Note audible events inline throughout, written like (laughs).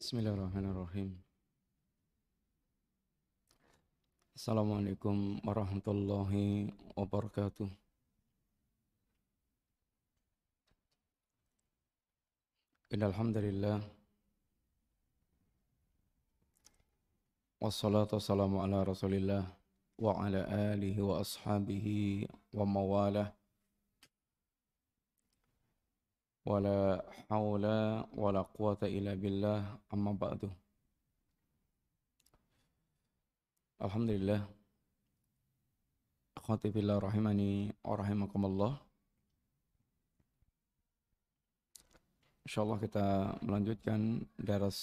Bismillahirrahmanirrahim. Assalamualaikum warahmatullahi wabarakatuh. Innalhamdulillah Wassalatu wassalamu ala rasulillah Wa ala alihi wa wala haula wala quwata illa billah amma ba'du Alhamdulillah. Akhwati billah rahimani wa rahimakumullah. Insyaallah kita melanjutkan daras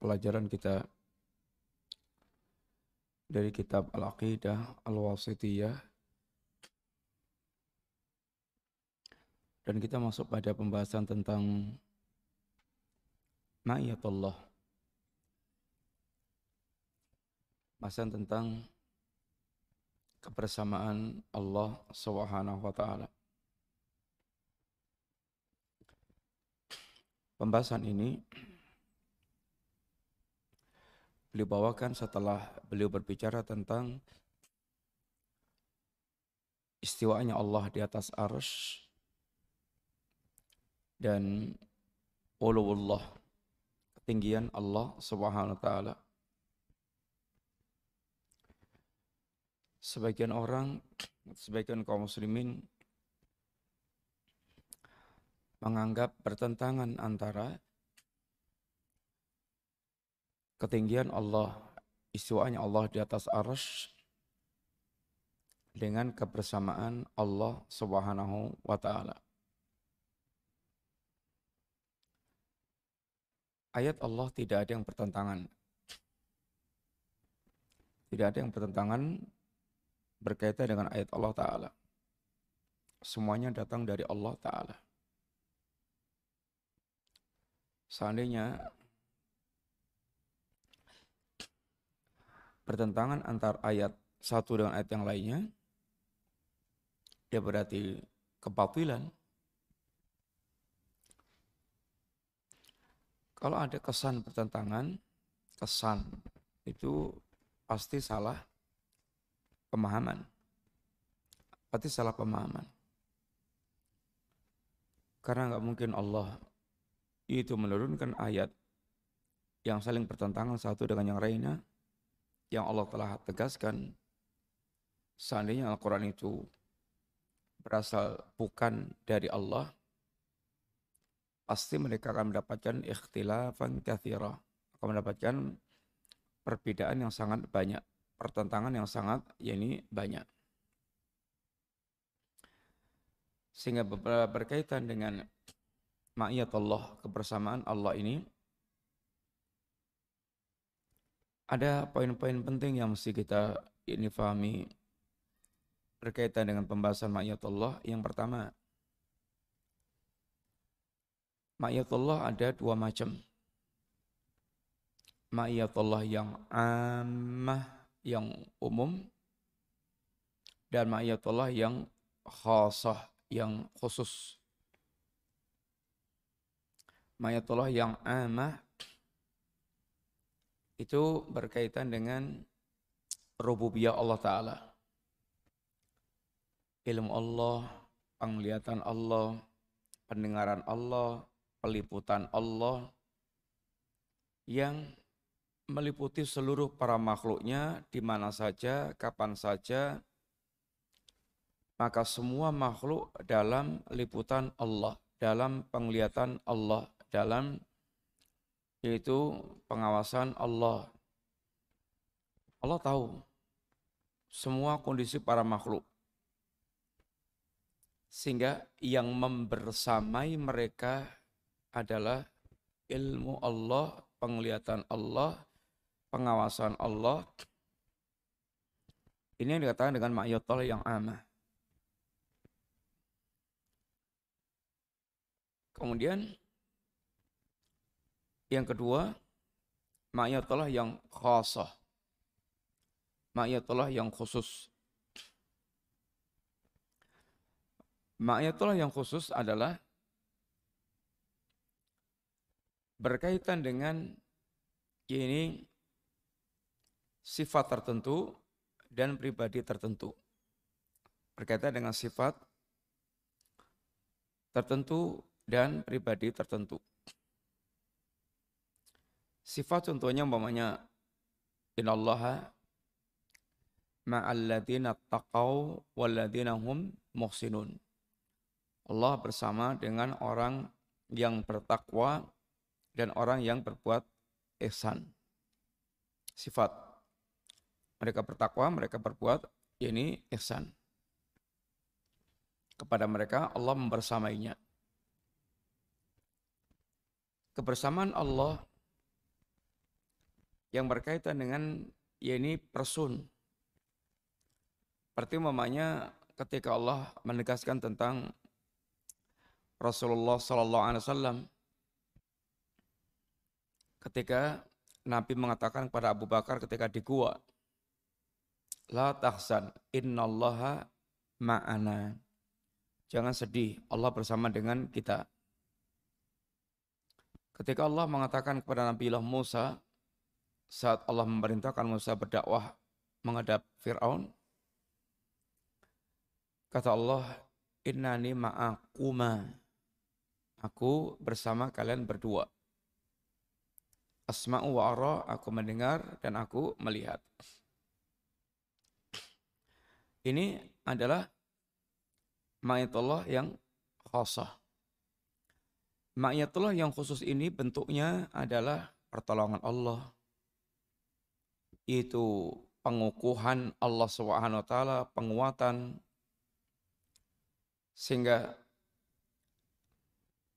pelajaran kita dari kitab Al-Aqidah Al-Wasitiyah Dan kita masuk pada pembahasan tentang ma'iyatullah. Pembahasan tentang kebersamaan Allah Subhanahu wa taala. Pembahasan ini beliau bawakan setelah beliau berbicara tentang istiwanya Allah di atas arsh dan uluwullah ketinggian Allah Subhanahu wa taala. Sebagian orang, sebagian kaum muslimin menganggap bertentangan antara ketinggian Allah, istiwanya Allah di atas arsh dengan kebersamaan Allah Subhanahu wa taala. Ayat Allah tidak ada yang bertentangan. Tidak ada yang bertentangan berkaitan dengan ayat Allah Ta'ala. Semuanya datang dari Allah Ta'ala. Seandainya bertentangan antar ayat satu dengan ayat yang lainnya, ya berarti kebatilan. Kalau ada kesan pertentangan, kesan itu pasti salah pemahaman. Pasti salah pemahaman. Karena nggak mungkin Allah itu menurunkan ayat yang saling bertentangan satu dengan yang lainnya yang Allah telah tegaskan seandainya Al-Quran itu berasal bukan dari Allah pasti mereka akan mendapatkan ikhtilafan kathira. Akan mendapatkan perbedaan yang sangat banyak. Pertentangan yang sangat, ya ini banyak. Sehingga berkaitan dengan ma'iyat Allah, kebersamaan Allah ini, ada poin-poin penting yang mesti kita ini fahami berkaitan dengan pembahasan ma'iyat Allah. Yang pertama, Ma'iyatullah ada dua macam. Ma'iyatullah yang ammah, yang umum. Dan ma'iyatullah yang khasah, yang khusus. Ma'iyatullah yang ammah itu berkaitan dengan rububiyah Allah Ta'ala. Ilmu Allah, penglihatan Allah, pendengaran Allah, peliputan Allah yang meliputi seluruh para makhluknya di mana saja, kapan saja, maka semua makhluk dalam liputan Allah, dalam penglihatan Allah, dalam yaitu pengawasan Allah. Allah tahu semua kondisi para makhluk. Sehingga yang membersamai mereka adalah ilmu Allah, penglihatan Allah, pengawasan Allah. Ini yang dikatakan dengan ma'yatullah yang amah. Kemudian yang kedua, ma'yatullah yang khasah. Ma'yatullah yang khusus. Ma'yatullah yang khusus adalah berkaitan dengan ini sifat tertentu dan pribadi tertentu. Berkaitan dengan sifat tertentu dan pribadi tertentu. Sifat contohnya umpamanya innallaha ma'alladina taqaw walladina hum muhsinun. Allah bersama dengan orang yang bertakwa dan orang yang berbuat ihsan. Sifat. Mereka bertakwa, mereka berbuat ini ihsan. Kepada mereka Allah membersamainya. Kebersamaan Allah yang berkaitan dengan ya ini person. Seperti mamanya ketika Allah menegaskan tentang Rasulullah Sallallahu Alaihi Wasallam ketika Nabi mengatakan kepada Abu Bakar ketika di gua, La tahsan, innallaha ma'ana. Jangan sedih, Allah bersama dengan kita. Ketika Allah mengatakan kepada Nabi Allah Musa, saat Allah memerintahkan Musa berdakwah menghadap Fir'aun, kata Allah, innani ma'akuma. Aku bersama kalian berdua. Asma'u wa ara, aku mendengar dan aku melihat. Ini adalah ma'itullah yang khasah. Ma'iyatullah yang khusus ini bentuknya adalah pertolongan Allah, itu pengukuhan Allah taala, penguatan sehingga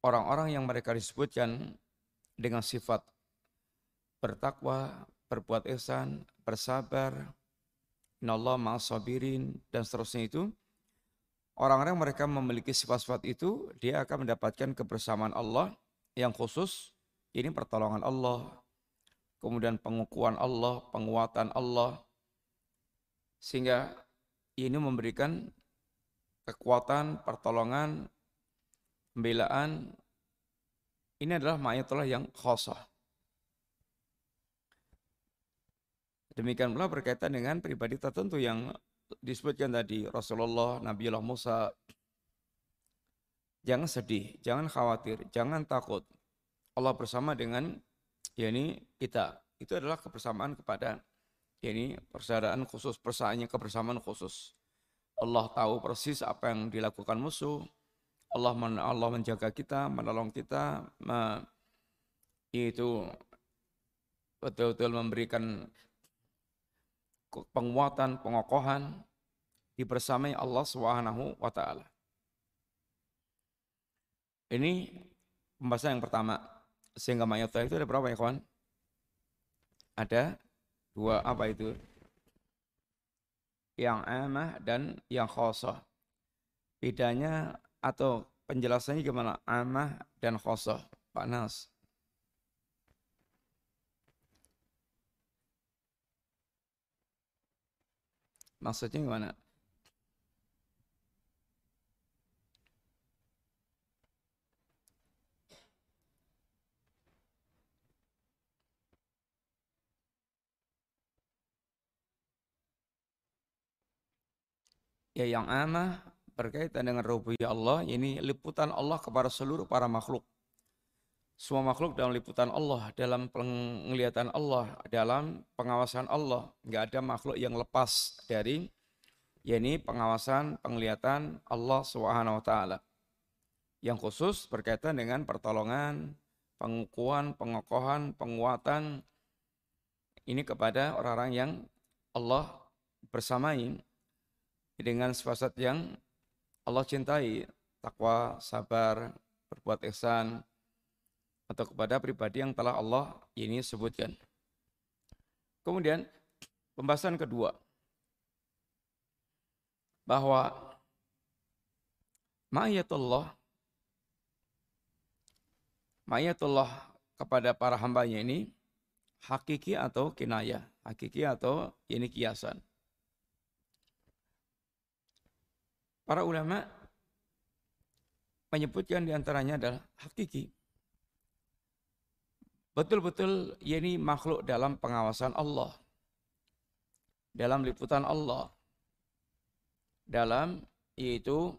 orang-orang yang mereka disebutkan dengan sifat bertakwa, berbuat ihsan, bersabar, inallah ma'asabirin dan seterusnya itu orang-orang mereka memiliki sifat-sifat itu dia akan mendapatkan kebersamaan Allah yang khusus ini pertolongan Allah kemudian pengukuhan Allah, penguatan Allah, sehingga ini memberikan kekuatan, pertolongan, pembelaan. Ini adalah ma'ayatullah yang khosah. Demikian pula berkaitan dengan pribadi tertentu yang disebutkan tadi Rasulullah, Nabiullah Musa. Jangan sedih, jangan khawatir, jangan takut. Allah bersama dengan yakni kita. Itu adalah kebersamaan kepada yakni persaudaraan khusus, persaingan kebersamaan khusus. Allah tahu persis apa yang dilakukan musuh. Allah men Allah menjaga kita, menolong kita, me, itu betul-betul memberikan penguatan, pengokohan dibersamai Allah Subhanahu wa taala. Ini pembahasan yang pertama. Sehingga mayata itu ada berapa ya? Ada dua apa itu? Yang amah dan yang khosah. Bedanya atau penjelasannya gimana? Amah dan khosah. Pak Nas. Maksudnya gimana? Ya yang amah berkaitan dengan rububiyah Allah, ini liputan Allah kepada seluruh para makhluk. Semua makhluk dalam liputan Allah, dalam penglihatan Allah, dalam pengawasan Allah. Nggak ada makhluk yang lepas dari yakni pengawasan, penglihatan Allah Subhanahu wa taala. Yang khusus berkaitan dengan pertolongan, pengukuhan, pengokohan, penguatan ini kepada orang-orang yang Allah bersamai dengan sifat yang Allah cintai, takwa, sabar, berbuat ihsan, atau kepada pribadi yang telah Allah ini sebutkan. Kemudian pembahasan kedua, bahwa ma'ayatullah, ma'ayatullah kepada para hambanya ini hakiki atau kinayah, hakiki atau ini kiasan. Para ulama menyebutkan di antaranya adalah hakiki. Betul-betul ini makhluk dalam pengawasan Allah. Dalam liputan Allah. Dalam yaitu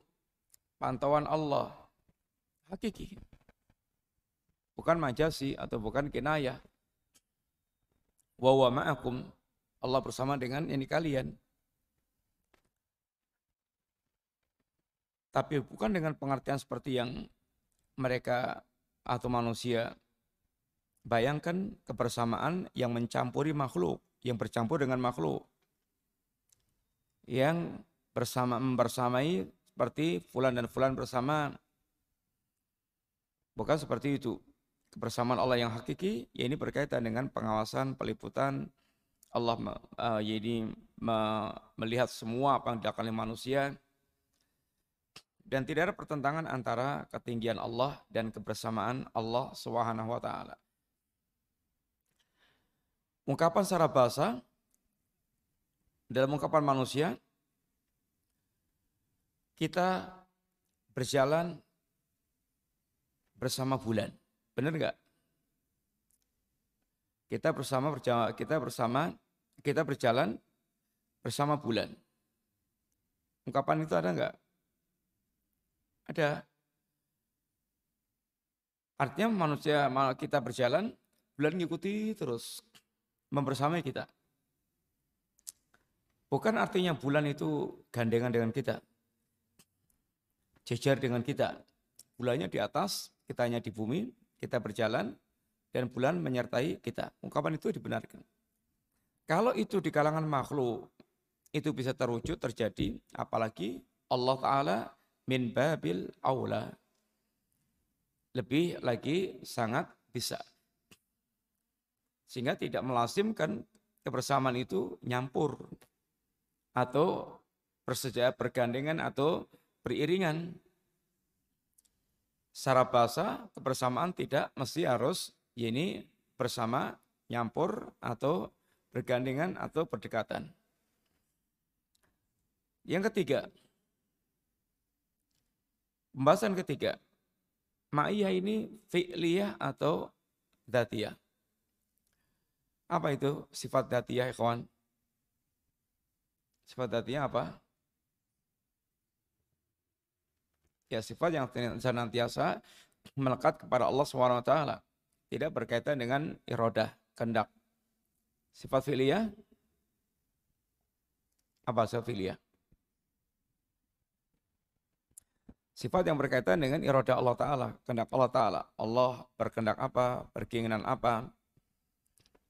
pantauan Allah. Hakiki. Bukan majasi atau bukan kinayah. Wa wa ma'akum. Allah bersama dengan ini kalian. Tapi bukan dengan pengertian seperti yang mereka atau manusia bayangkan kebersamaan yang mencampuri makhluk, yang bercampur dengan makhluk. Yang bersama membersamai seperti fulan dan fulan bersama. Bukan seperti itu. Kebersamaan Allah yang hakiki, ya ini berkaitan dengan pengawasan, peliputan, Allah uh, jadi melihat semua apa yang dilakukan oleh manusia, dan tidak ada pertentangan antara ketinggian Allah dan kebersamaan Allah Subhanahu taala. Ungkapan secara bahasa dalam ungkapan manusia kita berjalan bersama bulan. Benar enggak? Kita bersama berjalan, kita bersama kita berjalan bersama bulan. Ungkapan itu ada enggak? Ada. Artinya manusia kita berjalan, bulan ngikuti terus membersamai kita. Bukan artinya bulan itu gandengan dengan kita. Jejar dengan kita. Bulannya di atas, kita hanya di bumi, kita berjalan, dan bulan menyertai kita. Ungkapan itu dibenarkan. Kalau itu di kalangan makhluk, itu bisa terwujud, terjadi, apalagi Allah Ta'ala min babil aula. Lebih lagi sangat bisa. Sehingga tidak melazimkan kebersamaan itu nyampur atau bersedia bergandengan atau beriringan. Secara bahasa kebersamaan tidak mesti harus ini bersama nyampur atau bergandengan atau berdekatan. Yang ketiga, Pembahasan ketiga. Ma'iyah ini fi'liyah atau datiyah. Apa itu sifat datiyah, kawan? Sifat datiyah apa? Ya sifat yang senantiasa melekat kepada Allah SWT. Tidak berkaitan dengan irodah, kendak. Sifat fi'liyah? Apa sifat fi'liyah? Sifat yang berkaitan dengan iroda Allah Ta'ala, kehendak Allah Ta'ala. Allah berkendak apa, berkeinginan apa.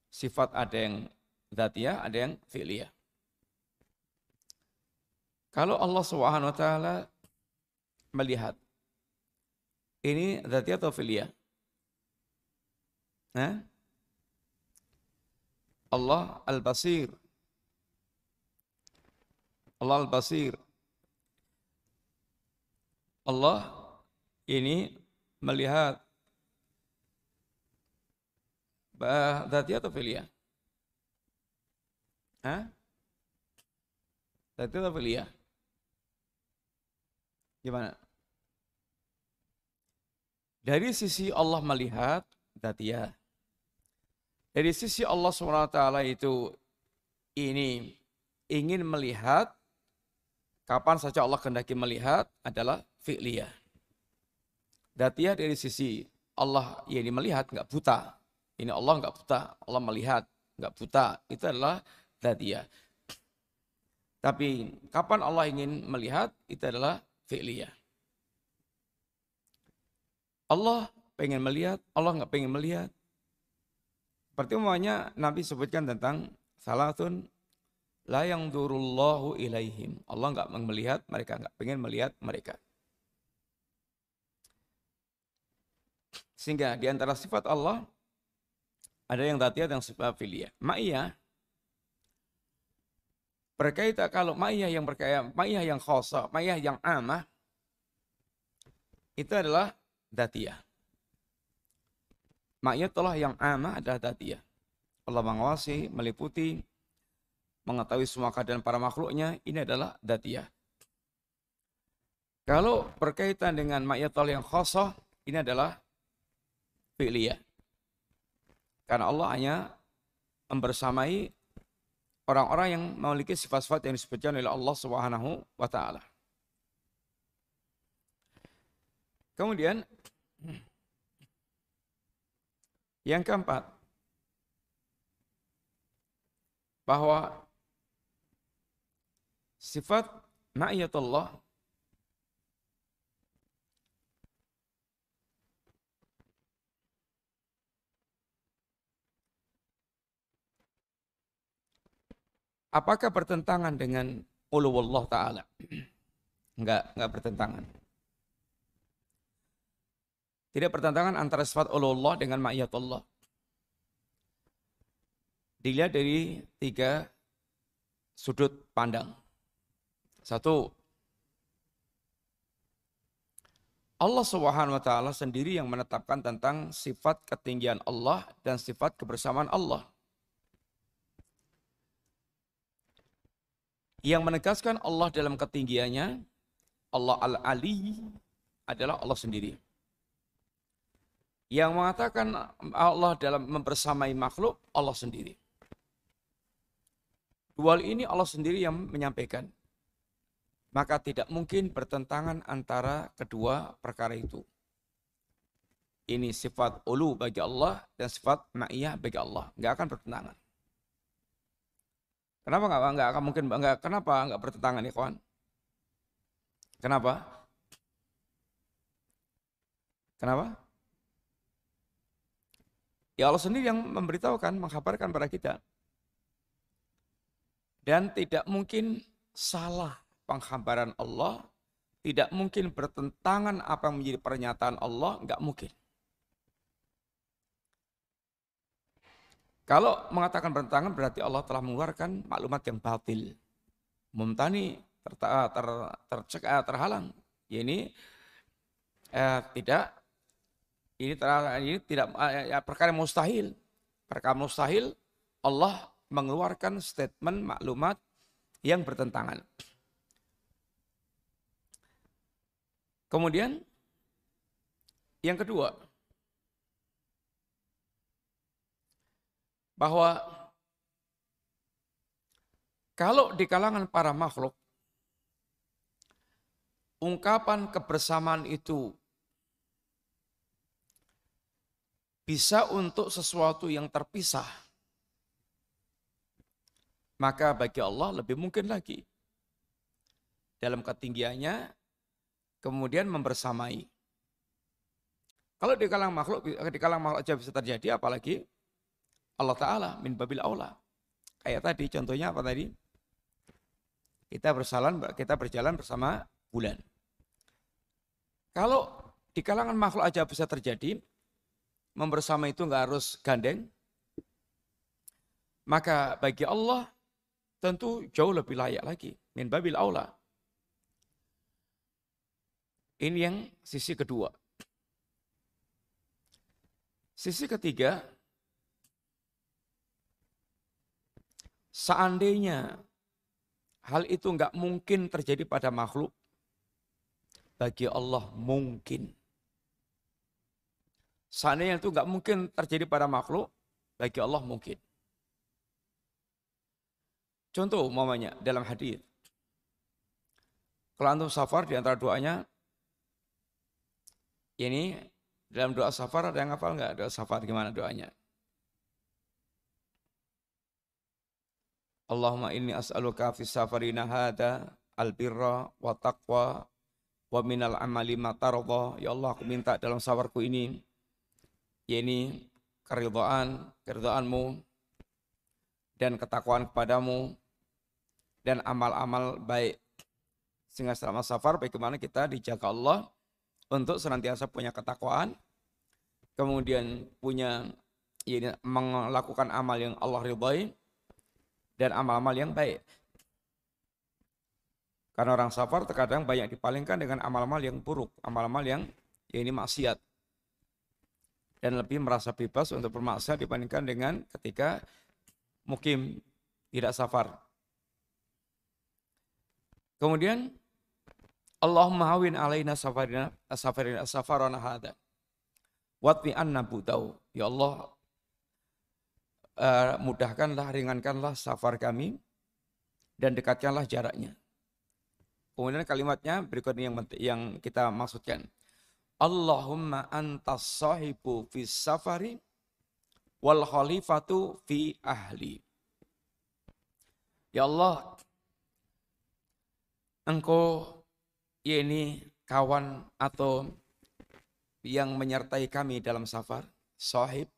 Sifat ada yang zatiyah, ada yang fi'liyah. Kalau Allah Subhanahu wa taala melihat ini zatiyah atau fi'liyah? Nah, Allah Al-Basir. Allah Al-Basir Allah ini melihat Dati atau filia? Hah? Atau filia? Gimana? Dari sisi Allah melihat ya. Dari sisi Allah SWT itu ini ingin melihat kapan saja Allah kehendaki melihat adalah fi'liyah. Datiyah dari sisi Allah yang melihat nggak buta. Ini Allah nggak buta, Allah melihat nggak buta. Itu adalah datiyah. Tapi kapan Allah ingin melihat itu adalah fi'liyah. Allah pengen melihat, Allah nggak pengen melihat. Seperti umumnya Nabi sebutkan tentang salatun la yang durullahu ilaihim. Allah nggak melihat mereka, nggak pengen melihat mereka. Sehingga di antara sifat Allah ada yang datiyah dan sifat filia. Ma'iyah berkaitan kalau ma'iyah yang berkaitan ma'iyah yang khosa, ma'iyah yang amah itu adalah datiyah. Ma'iyah telah yang amah adalah datiyah. Allah mengawasi, meliputi, mengetahui semua keadaan para makhluknya, ini adalah datiyah. Kalau berkaitan dengan ma'iyah yang khosa, ini adalah fi'liyah. Karena Allah hanya membersamai orang-orang yang memiliki sifat-sifat yang disebutkan oleh Allah Subhanahu wa taala. Kemudian yang keempat bahwa sifat ma'iyatullah Apakah bertentangan dengan uluwullah ta'ala? Enggak, enggak bertentangan. Tidak bertentangan antara sifat uluwullah dengan ma'iyatullah. Dilihat dari tiga sudut pandang. Satu, Allah Subhanahu wa taala sendiri yang menetapkan tentang sifat ketinggian Allah dan sifat kebersamaan Allah. Yang menegaskan Allah dalam ketinggiannya, Allah Al-Ali adalah Allah sendiri. Yang mengatakan Allah dalam membersamai makhluk, Allah sendiri. Dua ini Allah sendiri yang menyampaikan. Maka tidak mungkin bertentangan antara kedua perkara itu. Ini sifat ulu bagi Allah dan sifat ma'iyah bagi Allah. Enggak akan bertentangan. Kenapa nggak nggak mungkin nggak kenapa nggak bertentangan nih kawan? Kenapa? Kenapa? Ya Allah sendiri yang memberitahukan, mengkabarkan pada kita. Dan tidak mungkin salah pengkhabaran Allah, tidak mungkin bertentangan apa yang menjadi pernyataan Allah, nggak mungkin. Kalau mengatakan bertentangan berarti Allah telah mengeluarkan maklumat yang batil. Mumtani ter, ter, ter, eh, terhalang. Ini eh, tidak ini, ter, ini tidak eh, ya, perkara mustahil. Perkara mustahil Allah mengeluarkan statement maklumat yang bertentangan. Kemudian yang kedua, bahwa kalau di kalangan para makhluk ungkapan kebersamaan itu bisa untuk sesuatu yang terpisah, maka bagi Allah lebih mungkin lagi dalam ketinggiannya kemudian membersamai. Kalau di kalangan makhluk, di kalangan makhluk aja bisa terjadi, apalagi Allah Ta'ala min babil aula. Kayak tadi contohnya apa tadi? Kita bersalan, kita berjalan bersama bulan. Kalau di kalangan makhluk aja bisa terjadi, membersama itu nggak harus gandeng, maka bagi Allah tentu jauh lebih layak lagi. Min babil aula. Ini yang sisi kedua. Sisi ketiga, Seandainya hal itu nggak mungkin terjadi pada makhluk, bagi Allah mungkin. Seandainya itu nggak mungkin terjadi pada makhluk, bagi Allah mungkin. Contoh umpamanya dalam hadis. Kalau antum safar di antara doanya, ini dalam doa safar ada yang hafal nggak? Doa safar gimana doanya? Allahumma inni as'aluka fi safarina hada albirra wa taqwa wa minal amali ma tarda. Ya Allah, aku minta dalam safarku ini yakni keridhaan, keridhaanmu dan ketakwaan kepadamu dan amal-amal baik. Sehingga selama safar bagaimana kita dijaga Allah untuk senantiasa punya ketakwaan, kemudian punya ya, melakukan amal yang Allah ridhai, dan amal-amal yang baik. Karena orang safar terkadang banyak dipalingkan dengan amal-amal yang buruk, amal-amal yang ya ini maksiat. Dan lebih merasa bebas untuk bermaksiat dibandingkan dengan ketika mukim tidak safar. Kemudian Allahumma hawin alaina safarina safarina safarana hada. Watmi anna budau. Ya Allah, uh, mudahkanlah, ringankanlah safar kami dan dekatkanlah jaraknya. Kemudian kalimatnya berikutnya yang yang kita maksudkan. Allahumma antas sahibu fi safari wal khalifatu fi ahli. Ya Allah, Engkau ya ini kawan atau yang menyertai kami dalam safar, sahib,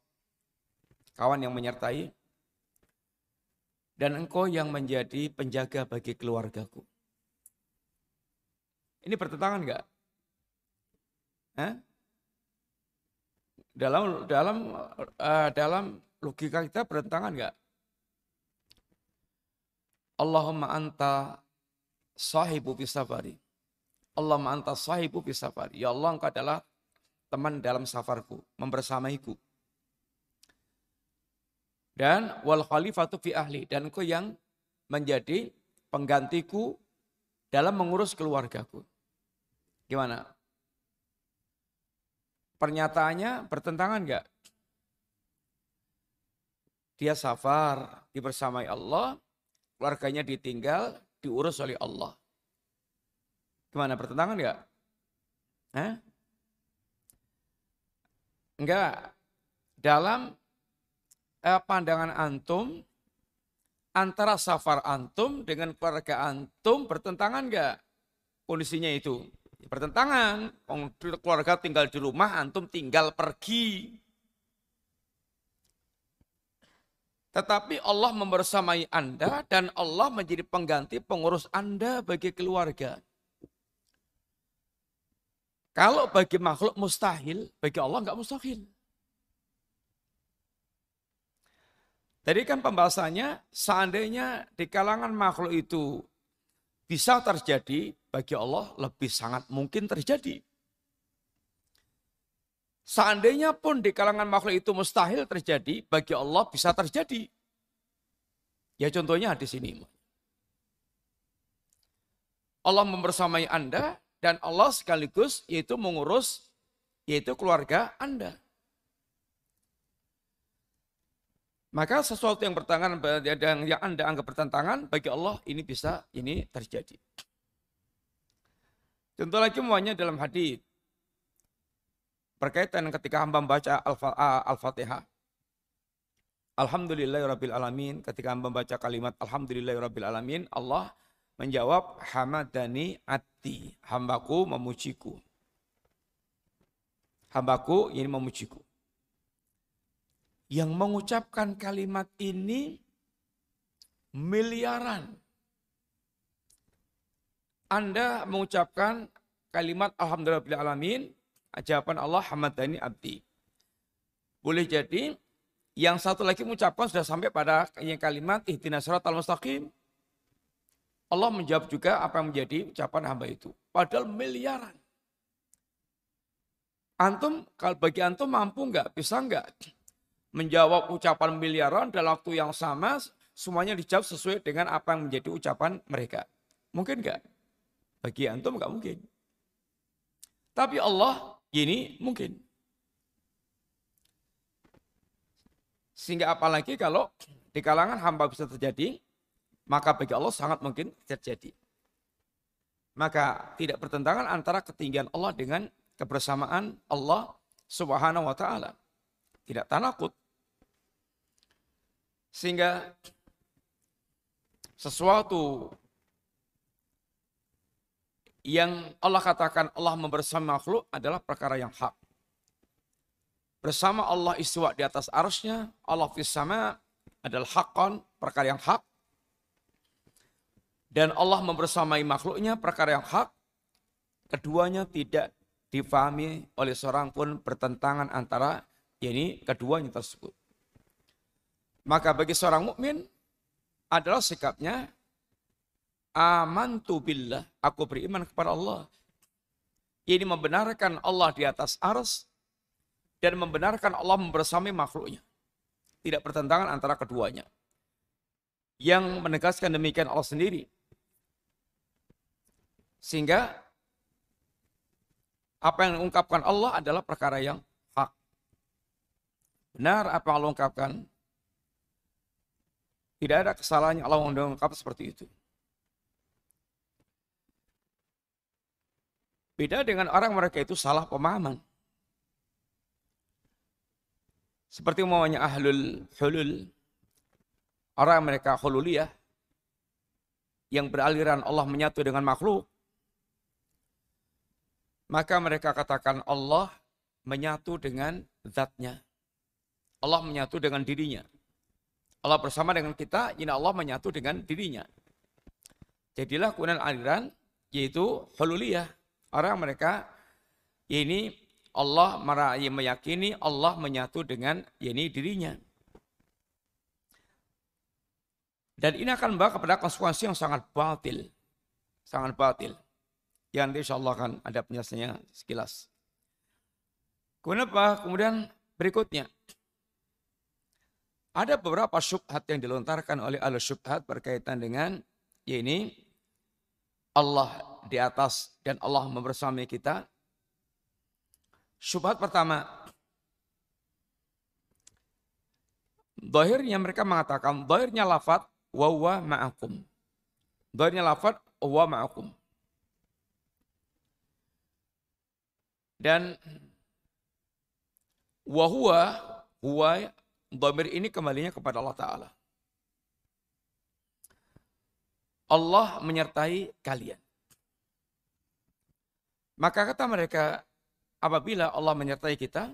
kawan yang menyertai, dan engkau yang menjadi penjaga bagi keluargaku. Ini bertentangan enggak? Eh? Dalam dalam uh, dalam logika kita bertentangan enggak? Allahumma anta sahibu safari. Allahumma anta sahibu safari. Ya Allah engkau adalah teman dalam safarku, membersamaiku. Dan wal khalifatu fi ahli. Dan engkau yang menjadi penggantiku dalam mengurus keluargaku. Gimana? Pernyataannya bertentangan enggak? Dia safar, dibersamai Allah, keluarganya ditinggal, diurus oleh Allah. Gimana pertentangan enggak? Hah? Enggak. Dalam eh, pandangan antum, antara safar antum dengan keluarga antum bertentangan enggak? Kondisinya itu. Bertentangan. Keluarga tinggal di rumah, antum tinggal pergi. Tetapi Allah membersamai Anda dan Allah menjadi pengganti pengurus Anda bagi keluarga. Kalau bagi makhluk mustahil, bagi Allah enggak mustahil. Tadi kan pembahasannya, seandainya di kalangan makhluk itu bisa terjadi, bagi Allah lebih sangat mungkin terjadi. Seandainya pun di kalangan makhluk itu mustahil terjadi, bagi Allah bisa terjadi. Ya contohnya di sini. Allah membersamai Anda dan Allah sekaligus yaitu mengurus yaitu keluarga Anda. Maka sesuatu yang bertentangan yang Anda anggap bertentangan bagi Allah ini bisa ini terjadi. Contoh lagi semuanya dalam hadis berkaitan ketika hamba membaca Al-Fatihah. Alhamdulillahirabbil alamin ketika hamba membaca kalimat alhamdulillahirabbil alamin Allah menjawab hamadani ati hambaku memujiku. Hambaku ini memujiku. Yang mengucapkan kalimat ini miliaran. Anda mengucapkan kalimat Alhamdulillah alamin, jawaban Allah hamadani abdi. Boleh jadi yang satu lagi mengucapkan sudah sampai pada kalimat ihdinas al mustaqim. Allah menjawab juga apa yang menjadi ucapan hamba itu. Padahal miliaran. Antum, kalau bagi antum mampu nggak? Bisa nggak? Menjawab ucapan miliaran dalam waktu yang sama, semuanya dijawab sesuai dengan apa yang menjadi ucapan mereka. Mungkin enggak? Bagi antum enggak mungkin. Tapi Allah ini mungkin. Sehingga apalagi kalau di kalangan hamba bisa terjadi, maka bagi Allah sangat mungkin terjadi. Maka tidak bertentangan antara ketinggian Allah dengan kebersamaan Allah Subhanahu wa taala. Tidak tanakut. Sehingga sesuatu yang Allah katakan Allah membersama makhluk adalah perkara yang hak. Bersama Allah istiwa di atas arusnya, Allah sama adalah hakon, perkara yang hak. Dan Allah membersamai makhluknya, perkara yang hak. Keduanya tidak difahami oleh seorang pun bertentangan antara ini keduanya tersebut. Maka bagi seorang mukmin adalah sikapnya amantu billah, aku beriman kepada Allah. Ini membenarkan Allah di atas ars dan membenarkan Allah membersamai makhluknya. Tidak bertentangan antara keduanya. Yang menegaskan demikian Allah sendiri. Sehingga apa yang diungkapkan Allah adalah perkara yang hak. Benar apa yang Allah ungkapkan Tidak ada kesalahannya Allah mengungkap seperti itu. Beda dengan orang mereka itu salah pemahaman. Seperti umumnya ahlul hulul. Orang mereka hululiyah. Yang beraliran Allah menyatu dengan makhluk. Maka mereka katakan Allah menyatu dengan zatnya. Allah menyatu dengan dirinya. Allah bersama dengan kita, ini Allah menyatu dengan dirinya. Jadilah kemudian aliran yaitu hululiyah Orang mereka ini Allah meyakini Allah menyatu dengan ini dirinya. Dan ini akan membawa kepada konsekuensi yang sangat batil. Sangat batil. Yang nanti insya Allah akan ada penjelasannya sekilas. Kenapa? Kemudian berikutnya. Ada beberapa syubhat yang dilontarkan oleh al syubhat berkaitan dengan ya ini Allah di atas dan Allah membersamai kita. Syubhat pertama, Dohirnya mereka mengatakan, dohirnya lafat wawa ma'akum. Dohirnya lafat wa ma'akum. Dan wahua, huwa, dohir ini kembalinya kepada Allah Ta'ala. Allah menyertai kalian. Maka kata mereka, apabila Allah menyertai kita,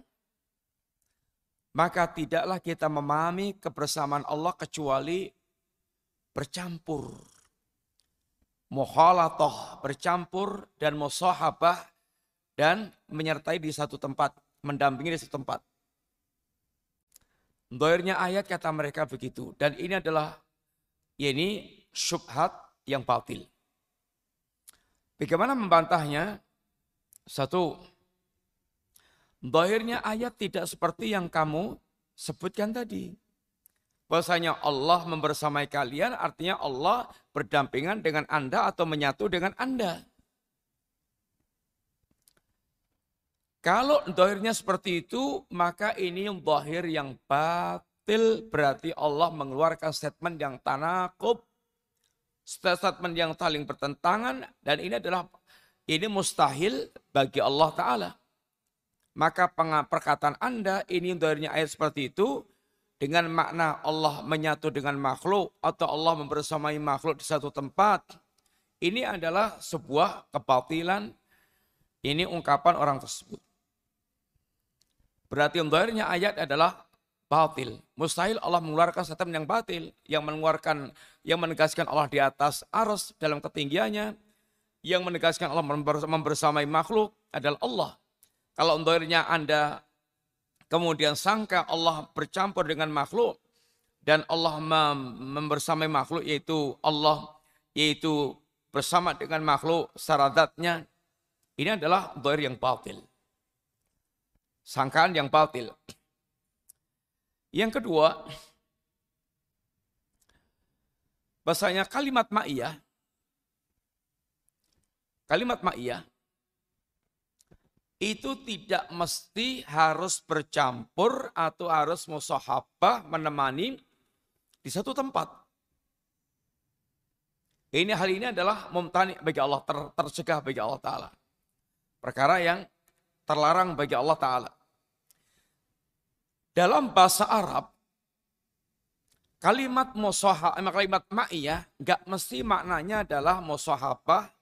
maka tidaklah kita memahami kebersamaan Allah kecuali bercampur. Muhalatoh, bercampur dan musahabah dan menyertai di satu tempat, mendampingi di satu tempat. Doirnya ayat kata mereka begitu. Dan ini adalah, ini syubhat yang batil. Bagaimana membantahnya? Satu, Bahirnya ayat tidak seperti yang kamu sebutkan tadi. Bahasanya Allah membersamai kalian artinya Allah berdampingan dengan Anda atau menyatu dengan Anda. Kalau dohirnya seperti itu, maka ini dohir yang batil. Berarti Allah mengeluarkan statement yang tanakub statement yang saling bertentangan dan ini adalah ini mustahil bagi Allah Ta'ala. Maka perkataan Anda ini dari ayat seperti itu dengan makna Allah menyatu dengan makhluk atau Allah membersamai makhluk di satu tempat. Ini adalah sebuah kebatilan. Ini ungkapan orang tersebut. Berarti yang ayat adalah batil. Mustahil Allah mengeluarkan statement yang batil, yang mengeluarkan, yang menegaskan Allah di atas arus dalam ketinggiannya, yang menegaskan Allah membersamai makhluk adalah Allah. Kalau untuknya Anda kemudian sangka Allah bercampur dengan makhluk dan Allah membersamai makhluk yaitu Allah yaitu bersama dengan makhluk syaratnya ini adalah doir yang batil. Sangkaan yang batil. Yang kedua, bahasanya kalimat ma'iyah, kalimat ma'iyah, itu tidak mesti harus bercampur atau harus musahabah menemani di satu tempat. Ini hal ini adalah mumtani bagi Allah, ter, tercegah bagi Allah Ta'ala. Perkara yang terlarang bagi Allah Ta'ala. Dalam bahasa Arab, kalimat musaha, kalimat ma'iyah nggak mesti maknanya adalah musahabah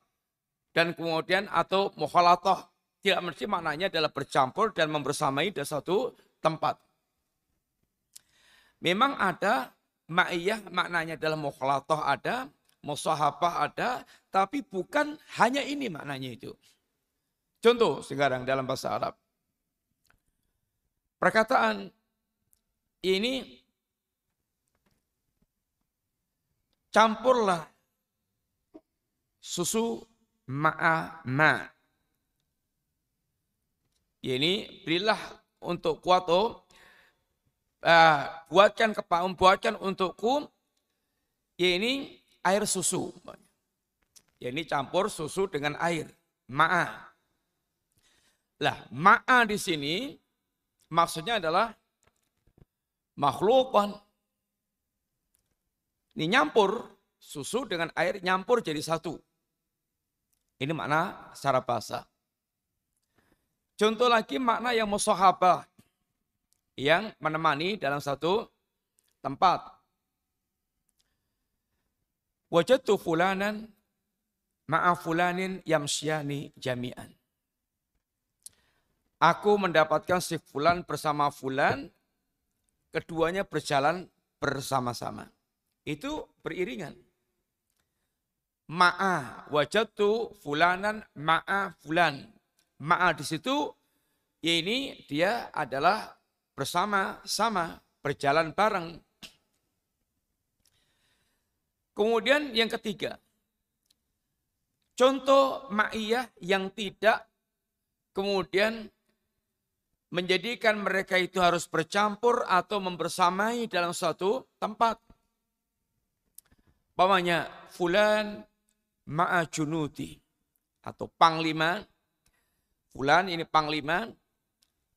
dan kemudian atau mukhalatoh. Tidak mesti maknanya adalah bercampur dan membersamai di satu tempat. Memang ada ma'iyah maknanya adalah mukhalatoh ada, musahabah ada, tapi bukan hanya ini maknanya itu. Contoh sekarang dalam bahasa Arab. Perkataan ini campurlah susu ma'a ma. Ini berilah untuk kuato, uh, buatkan kepaum, buatkan untukku, ini air susu. Ini campur susu dengan air, ma'a. Lah, ma'a di sini maksudnya adalah makhlukan. Ini nyampur, susu dengan air nyampur jadi satu. Ini makna secara bahasa. Contoh lagi makna yang musahabah. Yang menemani dalam satu tempat. Wajatu fulanan ma'a fulanin yamsyani jami'an. Aku mendapatkan si fulan bersama fulan, keduanya berjalan bersama-sama. Itu beriringan. Ma'a wajatu fulanan ma'a fulan. Ma'a di situ ini dia adalah bersama-sama, berjalan bareng. Kemudian yang ketiga, contoh ma'iyah yang tidak kemudian menjadikan mereka itu harus bercampur atau membersamai dalam suatu tempat. Pamanya fulan ma'a junuti atau panglima. Fulan ini panglima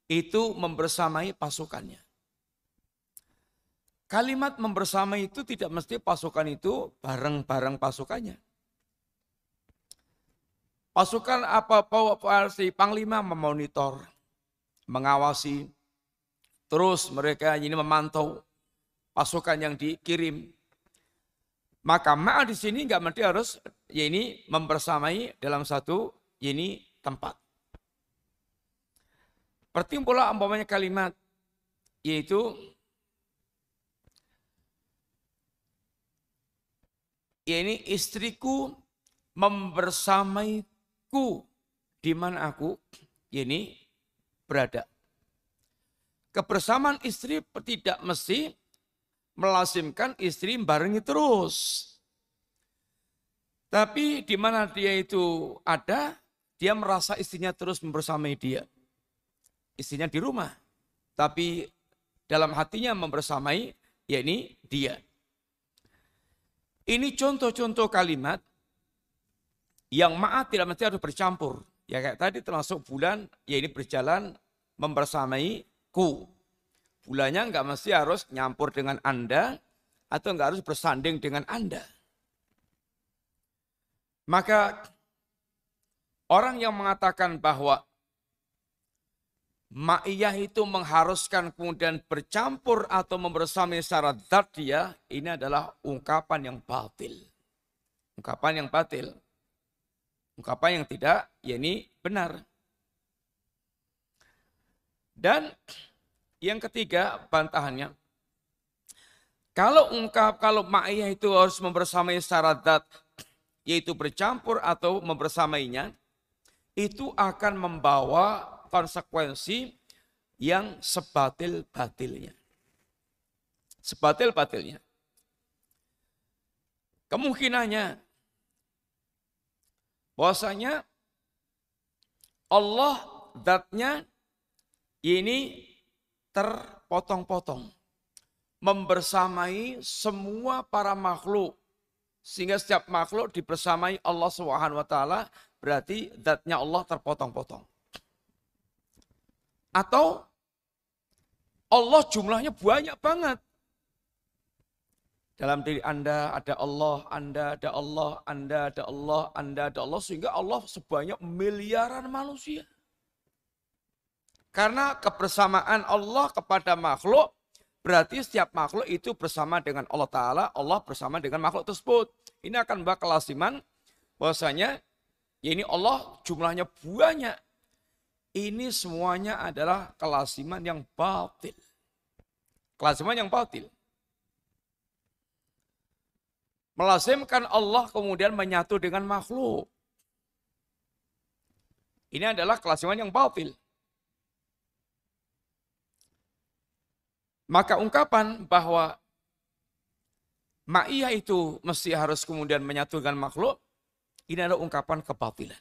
itu membersamai pasukannya. Kalimat membersamai itu tidak mesti pasukan itu bareng-bareng pasukannya. Pasukan apa-apa si panglima memonitor, mengawasi, terus mereka ini memantau pasukan yang dikirim. Maka ma'a di sini nggak mesti harus ya ini membersamai dalam satu ya ini tempat. Seperti pula umpamanya kalimat yaitu ya ini istriku membersamaiku di mana aku ya ini berada. Kebersamaan istri tidak mesti melazimkan istri barengi terus. Tapi di mana dia itu ada, dia merasa istrinya terus membersamai dia. Istrinya di rumah, tapi dalam hatinya membersamai, yakni dia. Ini contoh-contoh kalimat yang maaf tidak mesti harus bercampur. Ya kayak tadi termasuk bulan, ya ini berjalan membersamai ku. Bulannya nggak mesti harus nyampur dengan Anda atau nggak harus bersanding dengan Anda. Maka orang yang mengatakan bahwa Ma'iyah itu mengharuskan kemudian bercampur atau membersamai secara dia, ini adalah ungkapan yang batil. Ungkapan yang batil. Ungkapan yang tidak, ya ini benar. Dan yang ketiga bantahannya, kalau ungkap, kalau ma'iyah itu harus membersamai secara zat, yaitu bercampur atau membersamainya, itu akan membawa konsekuensi yang sebatil-batilnya. Sebatil-batilnya. Kemungkinannya bahwasanya Allah zatnya ini terpotong-potong. Membersamai semua para makhluk. Sehingga setiap makhluk dibersamai Allah Subhanahu wa taala berarti zatnya Allah terpotong-potong. Atau Allah jumlahnya banyak banget. Dalam diri Anda ada Allah, Anda ada Allah, Anda ada Allah, Anda ada Allah. Sehingga Allah sebanyak miliaran manusia. Karena kebersamaan Allah kepada makhluk, berarti setiap makhluk itu bersama dengan Allah Ta'ala, Allah bersama dengan makhluk tersebut. Ini akan membawa kelasiman bahwasanya ya ini Allah jumlahnya banyak. Ini semuanya adalah kelasiman yang batil. Kelasiman yang batil. Melazimkan Allah kemudian menyatu dengan makhluk. Ini adalah kelasiman yang batil. Maka ungkapan bahwa ma'iyah itu mesti harus kemudian menyatukan makhluk, ini adalah ungkapan kebatilan.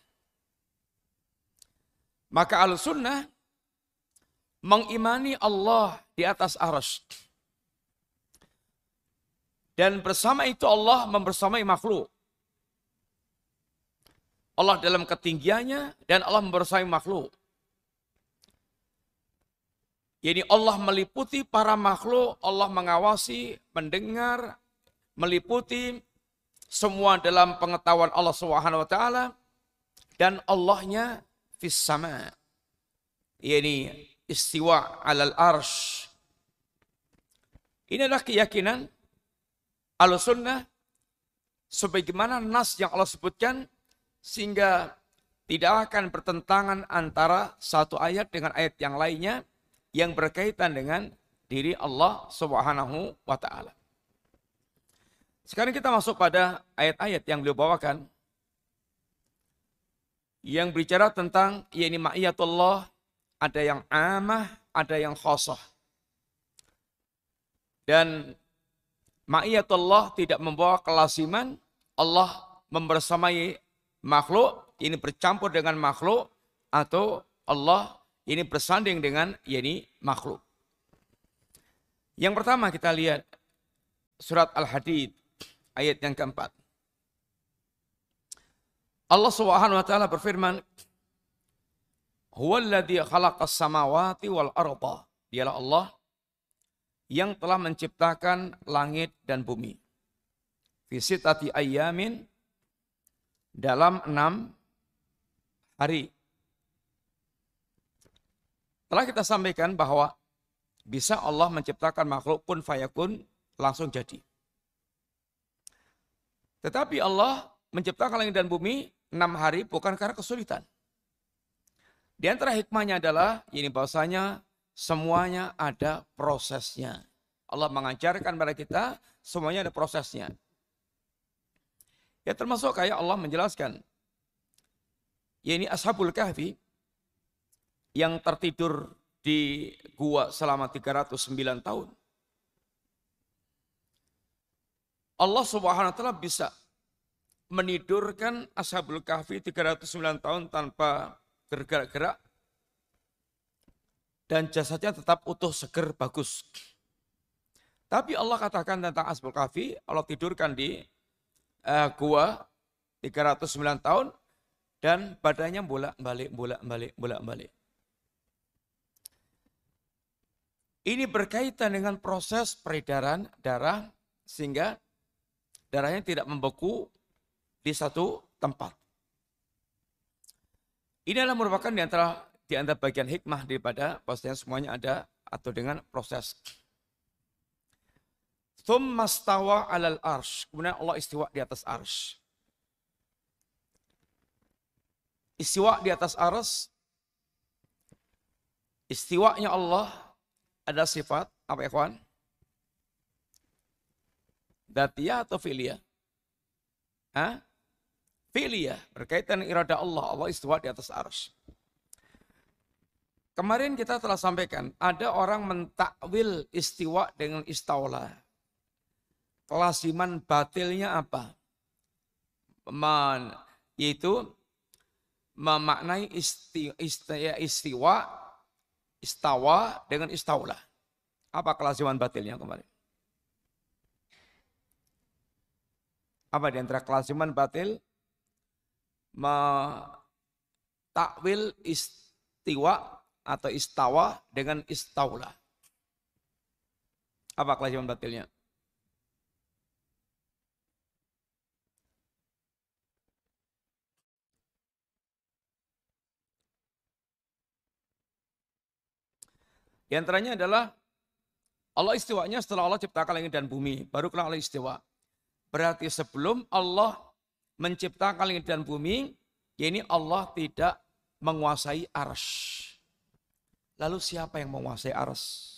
Maka al-sunnah mengimani Allah di atas aras. Dan bersama itu Allah membersamai makhluk. Allah dalam ketinggiannya dan Allah membersamai makhluk. Jadi Allah meliputi para makhluk, Allah mengawasi, mendengar, meliputi semua dalam pengetahuan Allah Subhanahu wa taala dan Allahnya fis sama. Yani istiwa alal arsh. Ini adalah keyakinan al-sunnah sebagaimana nas yang Allah sebutkan sehingga tidak akan bertentangan antara satu ayat dengan ayat yang lainnya yang berkaitan dengan diri Allah Subhanahu wa taala. Sekarang kita masuk pada ayat-ayat yang beliau bawakan yang bicara tentang yakni ma'iyatullah ada yang amah, ada yang khosah. Dan ma'iyatullah tidak membawa kelasiman Allah membersamai makhluk ini bercampur dengan makhluk atau Allah ini bersanding dengan yakni makhluk. Yang pertama kita lihat surat Al-Hadid ayat yang keempat. Allah Subhanahu wa taala berfirman, "Huwallazi khalaqas samawati wal arda." Dialah Allah yang telah menciptakan langit dan bumi. Fisitati ayamin dalam enam hari. Telah kita sampaikan bahwa bisa Allah menciptakan makhluk pun fayakun langsung jadi. Tetapi Allah menciptakan langit dan bumi enam hari bukan karena kesulitan. Di antara hikmahnya adalah ini bahwasanya semuanya ada prosesnya. Allah mengajarkan pada kita semuanya ada prosesnya. Ya termasuk kayak Allah menjelaskan. Ya ini Ashabul Kahfi yang tertidur di gua selama 309 tahun. Allah Subhanahu wa taala bisa menidurkan Ashabul Kahfi 309 tahun tanpa bergerak-gerak dan jasadnya tetap utuh, seger, bagus. Tapi Allah katakan tentang Ashabul Kahfi, Allah tidurkan di uh, gua 309 tahun dan badannya bolak-balik, bolak-balik, bolak-balik. Ini berkaitan dengan proses peredaran darah sehingga darahnya tidak membeku di satu tempat. Ini adalah merupakan di antara di antara bagian hikmah daripada pastinya semuanya ada atau dengan proses. Thumma stawa alal arsh. Kemudian Allah istiwa di atas arsh. Istiwa di atas arsh. Istiwanya Allah ada sifat apa ya kawan? Datia atau filia? Hah? Filia, berkaitan irada Allah. Allah istiwa di atas arsh. Kemarin kita telah sampaikan, ada orang mentakwil istiwa dengan istaula. Kelasiman batilnya apa? Man, yaitu memaknai isti, isti, ya, istiwa, istawa dengan istaula. Apa kelasiman batilnya kemarin? Apa di antara kelasiman batil? Takwil istiwa atau istawa dengan istaula. Apa kelasiman batilnya? Di antaranya adalah Allah istiwanya setelah Allah ciptakan langit dan bumi. Baru kena Allah istiwa. Berarti sebelum Allah menciptakan langit dan bumi, ini Allah tidak menguasai ars. Lalu siapa yang menguasai ars?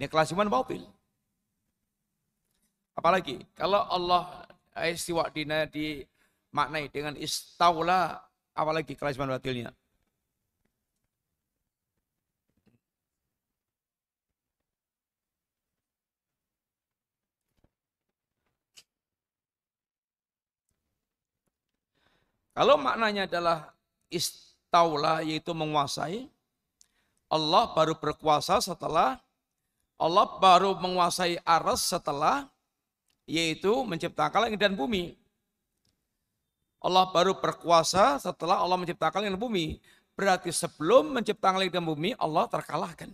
Ini kelasiman batil. Apalagi kalau Allah istiwa dina dimaknai dengan istaula, apalagi kelasiman batilnya. Kalau maknanya adalah istaula yaitu menguasai, Allah baru berkuasa setelah Allah baru menguasai aras setelah yaitu menciptakan langit dan bumi. Allah baru berkuasa setelah Allah menciptakan langit dan bumi. Berarti sebelum menciptakan langit dan bumi Allah terkalahkan.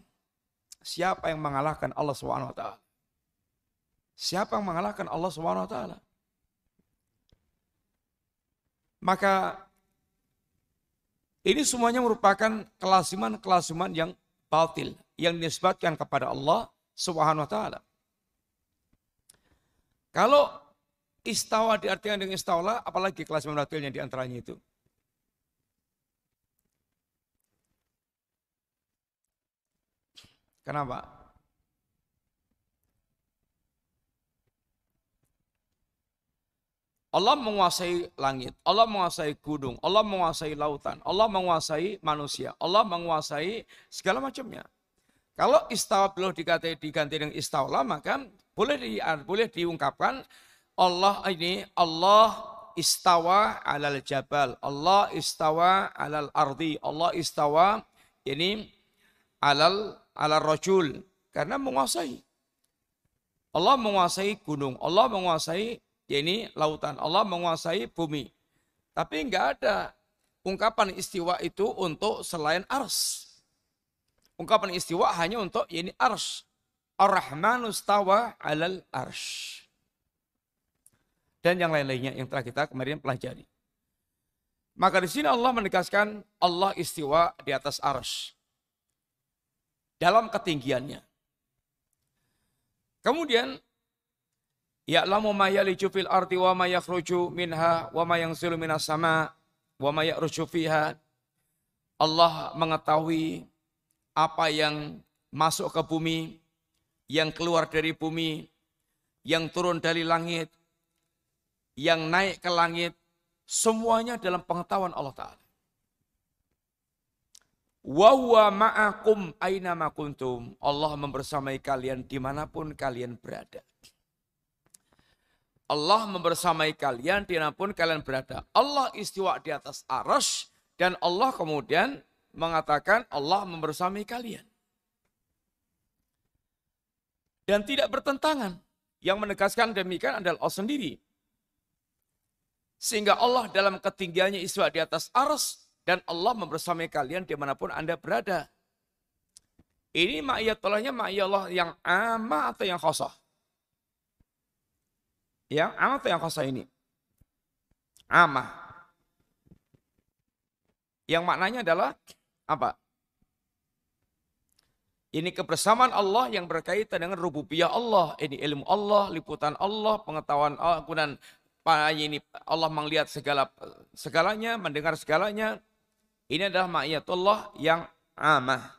Siapa yang mengalahkan Allah SWT? Siapa yang mengalahkan Allah taala? Maka ini semuanya merupakan kelasiman-kelasiman yang batil yang dinisbatkan kepada Allah Subhanahu wa taala. Kalau istawa diartikan dengan istawa, apalagi kelasiman batilnya di antaranya itu. Kenapa? Allah menguasai langit, Allah menguasai gunung, Allah menguasai lautan, Allah menguasai manusia, Allah menguasai segala macamnya. Kalau istawa belum diganti, diganti dengan istawa, maka boleh di, boleh diungkapkan Allah ini Allah istawa alal jabal, Allah istawa alal ardi, Allah istawa ini alal alal rajul karena menguasai. Allah menguasai gunung, Allah menguasai ya ini lautan. Allah menguasai bumi. Tapi enggak ada ungkapan istiwa itu untuk selain ars. Ungkapan istiwa hanya untuk ya ini ars. Ar-Rahmanu stawa alal ars. Dan yang lain-lainnya yang telah kita kemarin pelajari. Maka di sini Allah menegaskan Allah istiwa di atas ars. Dalam ketinggiannya. Kemudian Ya'lamu ma yaliju fil ardi wa ma yakhruju minha wa ma yanzilu minas sama wa ma ya'ruju fiha. Allah mengetahui apa yang masuk ke bumi, yang keluar dari bumi, yang turun dari langit, yang naik ke langit, semuanya dalam pengetahuan Allah Ta'ala. Wa huwa ma'akum aina kuntum. Allah membersamai kalian di mana pun kalian berada. Allah membersamai kalian di mana pun kalian berada. Allah istiwa di atas aras dan Allah kemudian mengatakan Allah membersamai kalian. Dan tidak bertentangan. Yang menegaskan demikian adalah Allah sendiri. Sehingga Allah dalam ketinggiannya istiwa di atas aras dan Allah membersamai kalian di mana pun Anda berada. Ini ma'iyatullahnya ma'iyallah yang ama atau yang khosah. Yang amah atau yang khasa ini? Amah. Yang maknanya adalah apa? Ini kebersamaan Allah yang berkaitan dengan rububiyah Allah. Ini ilmu Allah, liputan Allah, pengetahuan Allah, kemudian ini Allah melihat segala segalanya, mendengar segalanya. Ini adalah ma'iyatullah yang amah.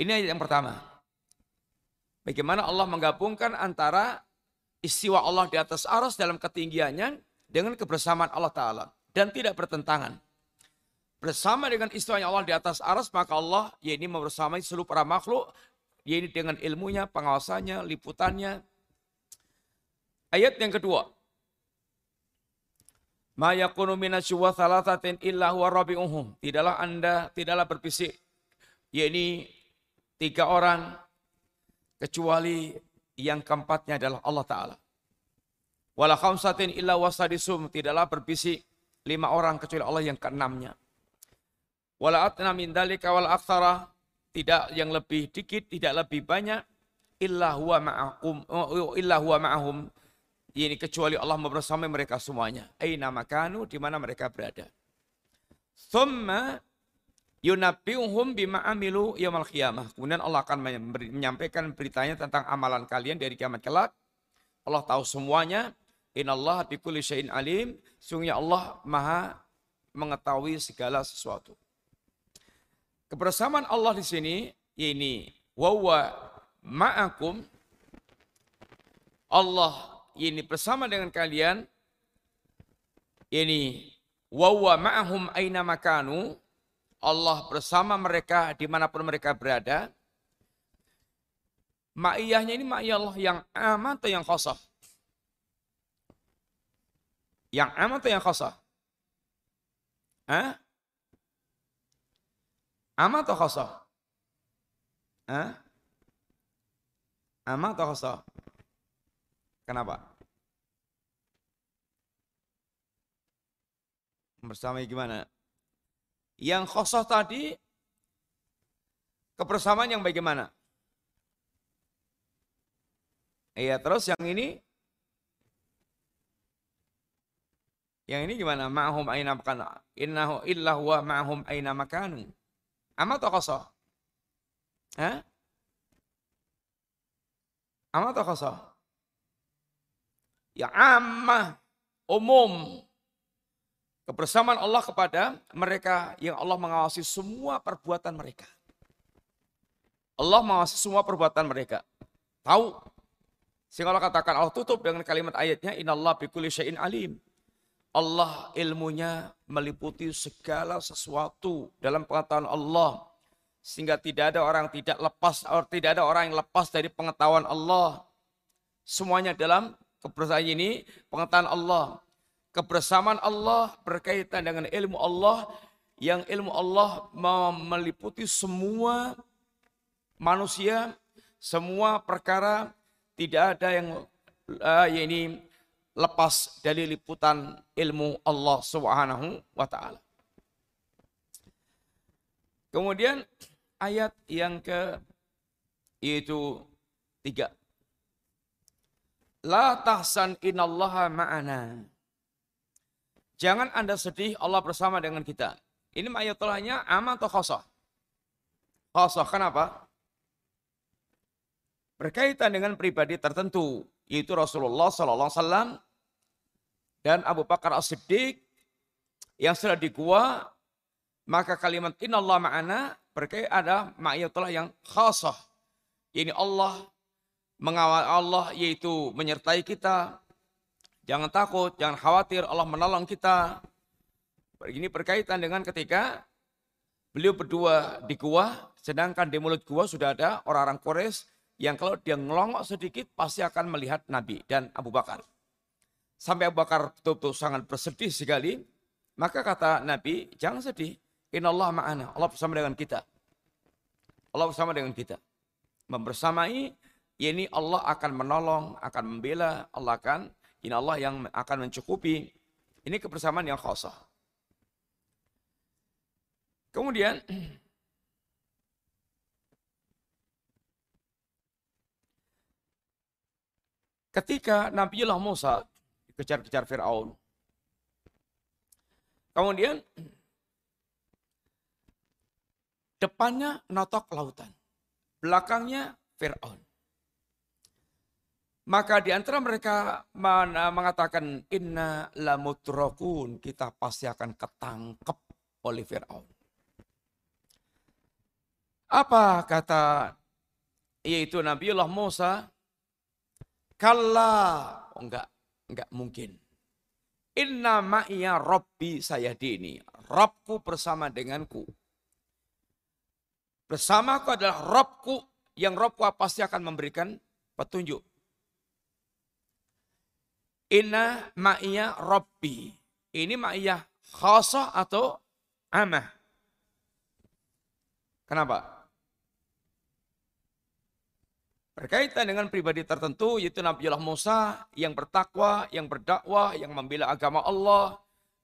Ini yang pertama. Bagaimana Allah menggabungkan antara istiwa Allah di atas aras dalam ketinggiannya dengan kebersamaan Allah Ta'ala. Dan tidak bertentangan. Bersama dengan istiwanya Allah di atas aras, maka Allah ya ini membersamai seluruh para makhluk, ya ini dengan ilmunya, pengawasannya, liputannya. Ayat yang kedua. Ma yakunu thalathatin illa huwa. Tidaklah anda, tidaklah berbisik. Ya ini tiga orang kecuali yang keempatnya adalah Allah Ta'ala. Wala khamsatin illa wasadisum, tidaklah berbisik lima orang kecuali Allah yang keenamnya. Wala atna min dalika wal aktsara, tidak yang lebih dikit, tidak lebih banyak, illa huwa ma'akum, oh, illa huwa ma'ahum. Ini kecuali Allah bersama mereka semuanya. Aina makanu, di mana mereka berada. Thumma Yunabiuhum bima amilu yaumil qiyamah. Kemudian Allah akan menyampaikan beritanya tentang amalan kalian dari kiamat kelak. Allah tahu semuanya. Innallaha bikulli syai'in alim. Sungguhnya Allah Maha mengetahui segala sesuatu. Kebersamaan Allah di sini ini wawa ma'akum Allah ini bersama dengan kalian ini wawa ma'ahum aina makanu Allah bersama mereka di mana pun mereka berada. Ma'iyahnya ini ma'iyah Allah yang aman atau yang khosah? Yang aman atau yang khosah? Hah? Aman atau khosah? Hah? Aman atau khosah? Kenapa? Bersama gimana? Yang khosoh tadi kebersamaan yang bagaimana? Iya, terus yang ini Yang ini gimana? Ma'hum aina makanu. Innahu illa huwa ma'hum aina makanu. Amat atau kosoh? Hah? Amat atau kosoh? Ya ammah, umum. Kebersamaan Allah kepada mereka yang Allah mengawasi semua perbuatan mereka. Allah mengawasi semua perbuatan mereka. Tahu. Sehingga Allah katakan, Allah tutup dengan kalimat ayatnya, Inallah bikulli syai'in alim. Allah ilmunya meliputi segala sesuatu dalam pengetahuan Allah. Sehingga tidak ada orang tidak lepas, atau tidak ada orang yang lepas dari pengetahuan Allah. Semuanya dalam kebersamaan ini pengetahuan Allah. Kebersamaan Allah berkaitan dengan ilmu Allah yang ilmu Allah meliputi semua manusia, semua perkara, tidak ada yang uh, ini lepas dari liputan ilmu Allah Subhanahu wa taala. Kemudian ayat yang ke yaitu tiga. La tahsan inallaha ma'ana. Jangan anda sedih Allah bersama dengan kita. Ini ayatulahnya ama atau khosah? Khosah, kenapa? Berkaitan dengan pribadi tertentu yaitu Rasulullah Wasallam dan Abu Bakar As-Siddiq yang sudah di gua maka kalimat Allah ma'ana berkait ada ma'iyatullah yang khasah ini Allah mengawal Allah yaitu menyertai kita jangan takut jangan khawatir Allah menolong kita ini berkaitan dengan ketika beliau berdua di gua sedangkan di mulut gua sudah ada orang-orang Quraisy yang kalau dia ngelongok sedikit pasti akan melihat Nabi dan Abu Bakar. Sampai Abu Bakar betul-betul sangat bersedih sekali. Maka kata Nabi, jangan sedih. Inna Allah ma'ana. Allah bersama dengan kita. Allah bersama dengan kita. Membersamai, ini Allah akan menolong, akan membela, Allah akan, ini Allah yang akan mencukupi. Ini kebersamaan yang khasah. Kemudian Ketika Nabiullah Musa dikejar-kejar Fir'aun. Kemudian depannya notok lautan. Belakangnya Fir'aun. Maka di antara mereka mengatakan inna lamutrokun kita pasti akan ketangkep oleh Fir'aun. Apa kata yaitu Nabiullah Musa Kalla. Oh, enggak, enggak mungkin. Inna ma'iya Robbi saya dini. Robku bersama denganku. Bersamaku adalah Robku yang Robku pasti akan memberikan petunjuk. Inna ma'iya Robbi. Ini ma'iya khasah atau amah. Kenapa? Berkaitan dengan pribadi tertentu yaitu Nabiullah Musa yang bertakwa, yang berdakwah, yang membela agama Allah.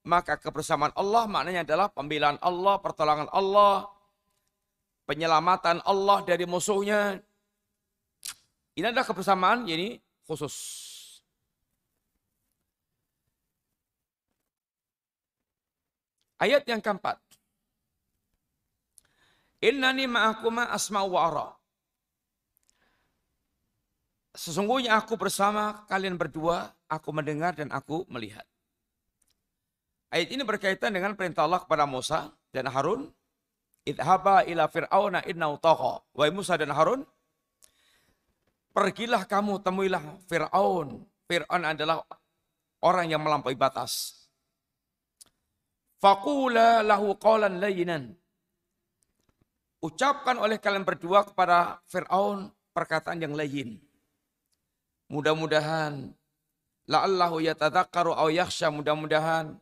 Maka kebersamaan Allah maknanya adalah pembelaan Allah, pertolongan Allah, penyelamatan Allah dari musuhnya. Ini adalah kebersamaan ini khusus. Ayat yang keempat. Innani ma'akuma asma'u wa Sesungguhnya aku bersama kalian berdua, aku mendengar dan aku melihat. Ayat ini berkaitan dengan perintah Allah kepada Musa dan Harun. Idhaba ila fir'auna inna tagha. Wahai Musa dan Harun, pergilah kamu temuilah Fir'aun. Fir'aun adalah orang yang melampaui batas. Fakula lahu qawlan layinan. Ucapkan oleh kalian berdua kepada Fir'aun perkataan yang layin Mudah-mudahan la'allahu yatadzakkaru aw yakhsha mudah-mudahan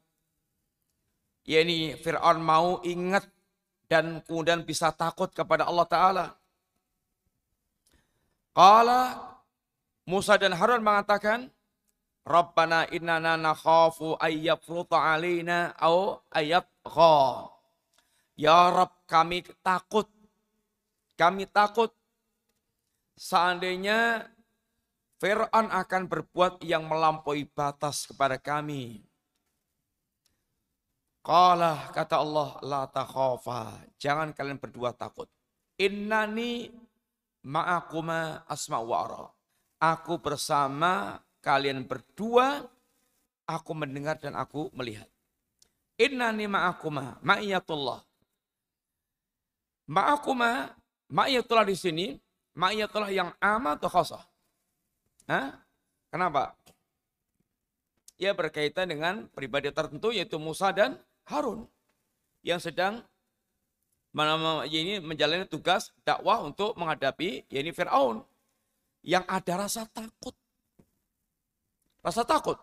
yakni Firaun mau ingat dan kemudian bisa takut kepada Allah taala. Qala Musa dan Harun mengatakan, Rabbana innana nakhafu ayyafruta alaina au ayyatgha. Ya Rabb kami takut, kami takut seandainya Fir'aun akan berbuat yang melampaui batas kepada kami. Qala kata Allah la takhafa. Jangan kalian berdua takut. Innani ma'akuma asma wa ara. Aku bersama kalian berdua, aku mendengar dan aku melihat. Innani ma'akuma, ma'iyatullah. Ma'akuma, ma'iyatullah di sini, ma'iyatullah yang amat atau khasah. Hah? Kenapa? Ya berkaitan dengan pribadi tertentu yaitu Musa dan Harun yang sedang ini menjalani tugas dakwah untuk menghadapi ini Firaun yang ada rasa takut. Rasa takut.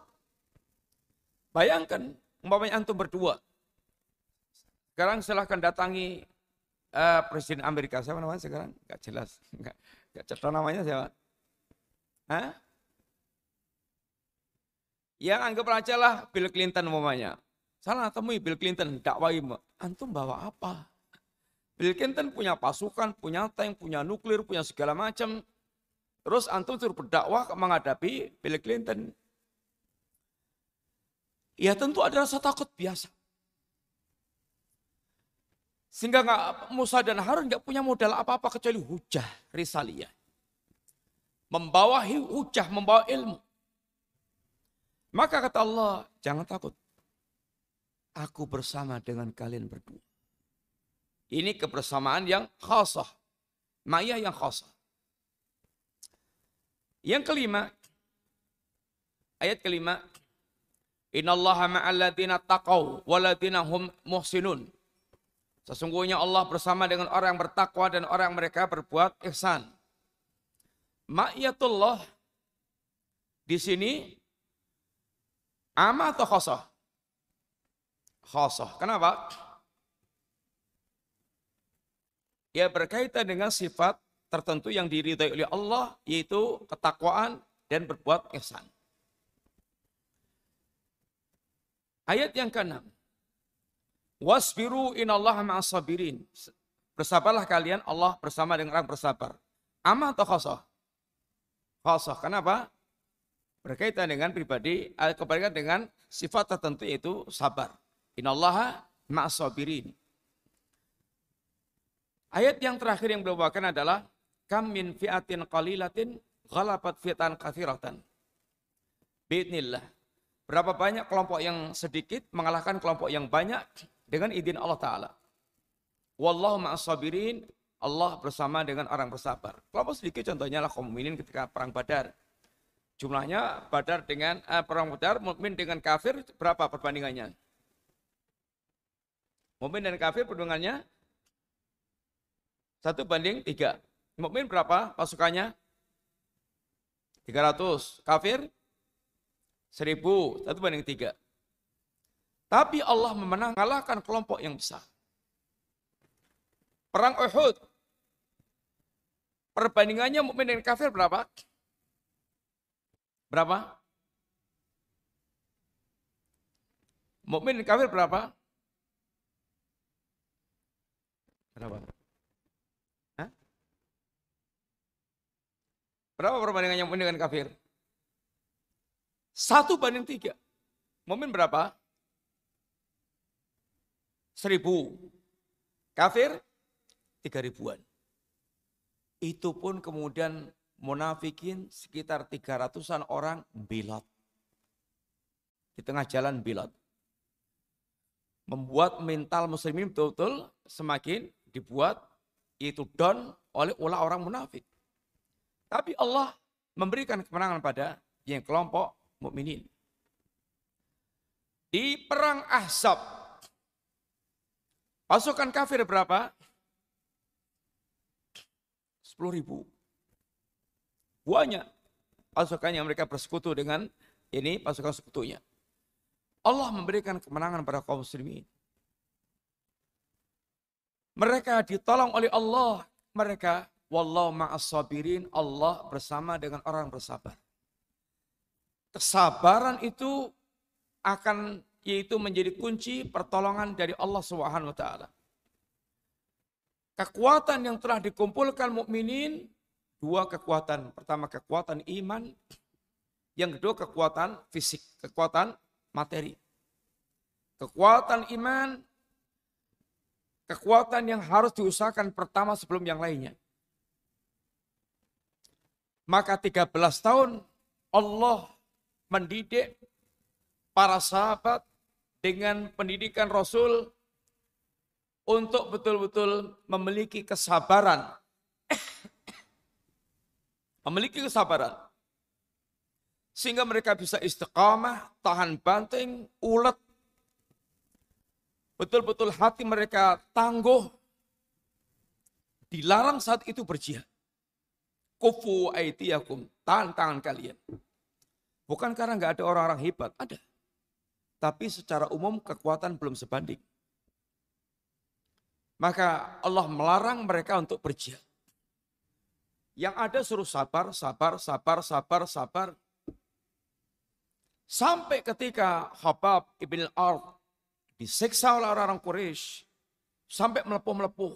Bayangkan umpamanya antum berdua. Sekarang silahkan datangi uh, Presiden Amerika. Siapa namanya sekarang? Gak jelas. (laughs) Gak, gak cerita namanya siapa? Hah? Yang anggap aja lah Bill Clinton umpamanya. Salah temui Bill Clinton, dakwai. Antum bawa apa? Bill Clinton punya pasukan, punya tank, punya nuklir, punya segala macam. Terus antum suruh berdakwah menghadapi Bill Clinton. Ya tentu ada rasa takut biasa. Sehingga nggak Musa dan Harun nggak punya modal apa-apa kecuali hujah risaliyah. Membawa hujah, membawa ilmu. Maka kata Allah, jangan takut. Aku bersama dengan kalian berdua. Ini kebersamaan yang khasah. Maya yang khasah. Yang kelima, ayat kelima, Innallaha ma'alladina taqaw waladina hum muhsinun. Sesungguhnya Allah bersama dengan orang yang bertakwa dan orang yang mereka berbuat ihsan. Ma'iyatullah di sini ama atau khosah? Khosah. Kenapa? ya berkaitan dengan sifat tertentu yang diridhai oleh Allah yaitu ketakwaan dan berbuat ihsan. Ayat yang ke-6. Wasbiru inallaha ma'as sabirin. Bersabarlah kalian, Allah bersama dengan orang bersabar. Ama atau khasah? Khasah. Kenapa? Berkaitan dengan pribadi, eh, kebalikan dengan sifat tertentu yaitu sabar. Inallaha ma'as sabirin. Ayat yang terakhir yang beliau bawakan adalah kam min fi'atin qalilatin ghalabat fi'atan kathiratan. Bismillah. Berapa banyak kelompok yang sedikit mengalahkan kelompok yang banyak dengan izin Allah Ta'ala. Wallahu ma'as sabirin. Allah bersama dengan orang bersabar. Kelompok sedikit contohnya lah kaum mukminin ketika perang Badar. Jumlahnya Badar dengan eh, perang Badar mukmin dengan kafir berapa perbandingannya? Mukmin dan kafir perbandingannya satu banding tiga. Mukmin berapa pasukannya? 300. Kafir? 1000. Satu banding tiga. Tapi Allah memenang kalahkan kelompok yang besar. Perang Uhud. Perbandingannya mukmin dan kafir berapa? Berapa? Mukmin dan kafir berapa? Berapa? Berapa perbandingannya mukmin dengan kafir? Satu banding tiga. Mukmin berapa? Seribu. Kafir? Tiga ribuan. Itu pun kemudian munafikin sekitar tiga ratusan orang bilot. Di tengah jalan bilot. Membuat mental muslimin betul-betul semakin dibuat itu down oleh ulah orang munafik. Tapi Allah memberikan kemenangan pada yang kelompok mukminin. Di perang Ahzab, pasukan kafir berapa? 10 ribu. Banyak pasukan yang mereka bersekutu dengan ini pasukan sekutunya. Allah memberikan kemenangan pada kaum muslimin. Mereka ditolong oleh Allah. Mereka Wallahu ma'as sabirin, Allah bersama dengan orang bersabar. Kesabaran itu akan yaitu menjadi kunci pertolongan dari Allah Subhanahu wa taala. Kekuatan yang telah dikumpulkan mukminin Dua kekuatan. Pertama kekuatan iman. Yang kedua kekuatan fisik, kekuatan materi. Kekuatan iman, kekuatan yang harus diusahakan pertama sebelum yang lainnya. Maka 13 tahun Allah mendidik para sahabat dengan pendidikan Rasul untuk betul-betul memiliki kesabaran. (coughs) memiliki kesabaran. Sehingga mereka bisa istiqamah, tahan banting, ulet. Betul-betul hati mereka tangguh. Dilarang saat itu berjihad. Kufu aitiyakum, tahan tangan kalian. Bukan karena nggak ada orang-orang hebat, ada. Tapi secara umum kekuatan belum sebanding. Maka Allah melarang mereka untuk berjihad. Yang ada suruh sabar, sabar, sabar, sabar, sabar. Sampai ketika Habab ibn al-Ard disiksa oleh orang-orang Quraisy sampai melepuh-melepuh.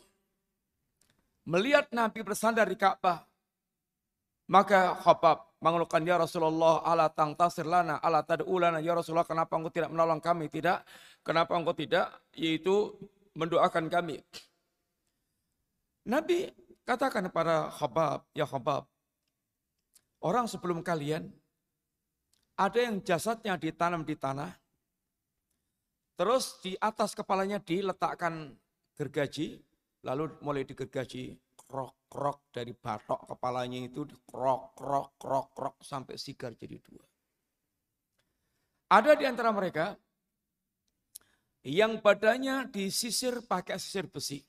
Melihat Nabi bersandar di Ka'bah, maka Habab mengeluhkan ya Rasulullah ala tang tasir lana ala tad'ulana ya Rasulullah kenapa engkau tidak menolong kami? Tidak. Kenapa engkau tidak? Yaitu mendoakan kami. Nabi katakan kepada Khabab, ya Khabab, orang sebelum kalian ada yang jasadnya ditanam di tanah, terus di atas kepalanya diletakkan gergaji, lalu mulai digergaji krok-krok dari batok kepalanya itu krok-krok, krok-krok sampai sigar jadi dua. Ada di antara mereka yang badannya disisir pakai sisir besi.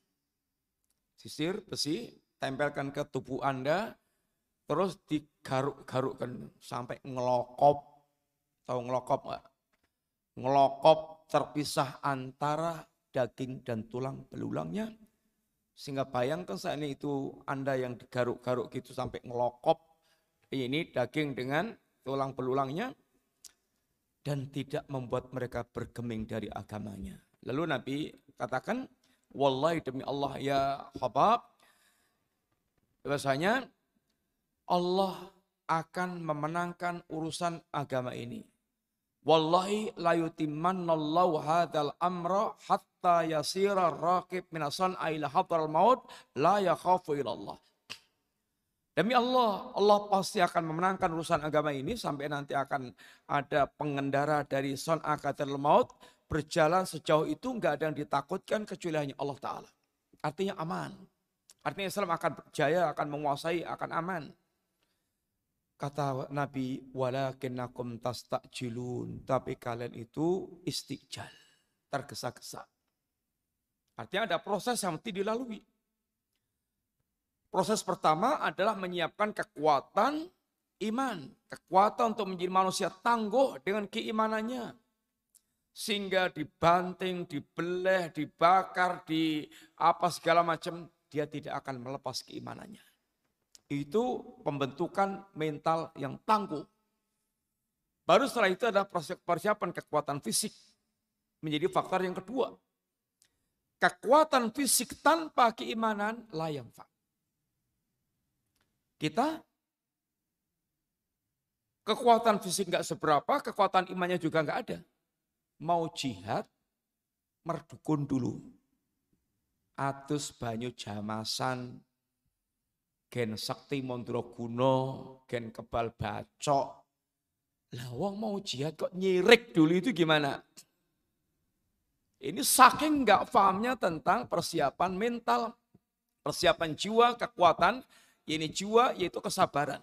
Sisir besi, tempelkan ke tubuh Anda, terus digaruk-garukkan sampai ngelokop. Tahu ngelokop nggak? Ngelokop terpisah antara daging dan tulang belulangnya. Sehingga bayangkan saat ini itu Anda yang digaruk-garuk gitu sampai ngelokop. Ini daging dengan tulang belulangnya dan tidak membuat mereka bergeming dari agamanya. Lalu Nabi katakan, Wallahi demi Allah ya Habab, bahasanya Allah akan memenangkan urusan agama ini. Wallahi la yutimannallahu hadzal amra hatta yasira raqib minasan ila hadral maut la yakhafu ilallah. Demi Allah, Allah pasti akan memenangkan urusan agama ini sampai nanti akan ada pengendara dari son akatul maut berjalan sejauh itu nggak ada yang ditakutkan kecuali hanya Allah Ta'ala. Artinya aman. Artinya Islam akan berjaya, akan menguasai, akan aman. Kata Nabi, walakinnakum tastakjilun. Tapi kalian itu istiqjal. Tergesa-gesa. Artinya ada proses yang mesti dilalui. Proses pertama adalah menyiapkan kekuatan iman. Kekuatan untuk menjadi manusia tangguh dengan keimanannya. Sehingga dibanting, dibeleh, dibakar, di apa segala macam. Dia tidak akan melepas keimanannya. Itu pembentukan mental yang tangguh. Baru setelah itu ada persiapan kekuatan fisik. Menjadi faktor yang kedua. Kekuatan fisik tanpa keimanan layang pak. Kita kekuatan fisik nggak seberapa, kekuatan imannya juga nggak ada. Mau jihad, merdukun dulu. Atus banyu jamasan, gen sakti mondro kuno, gen kebal bacok. Lah wong mau jihad kok nyirik dulu itu gimana? Ini saking nggak pahamnya tentang persiapan mental, persiapan jiwa, kekuatan ini jiwa yaitu kesabaran.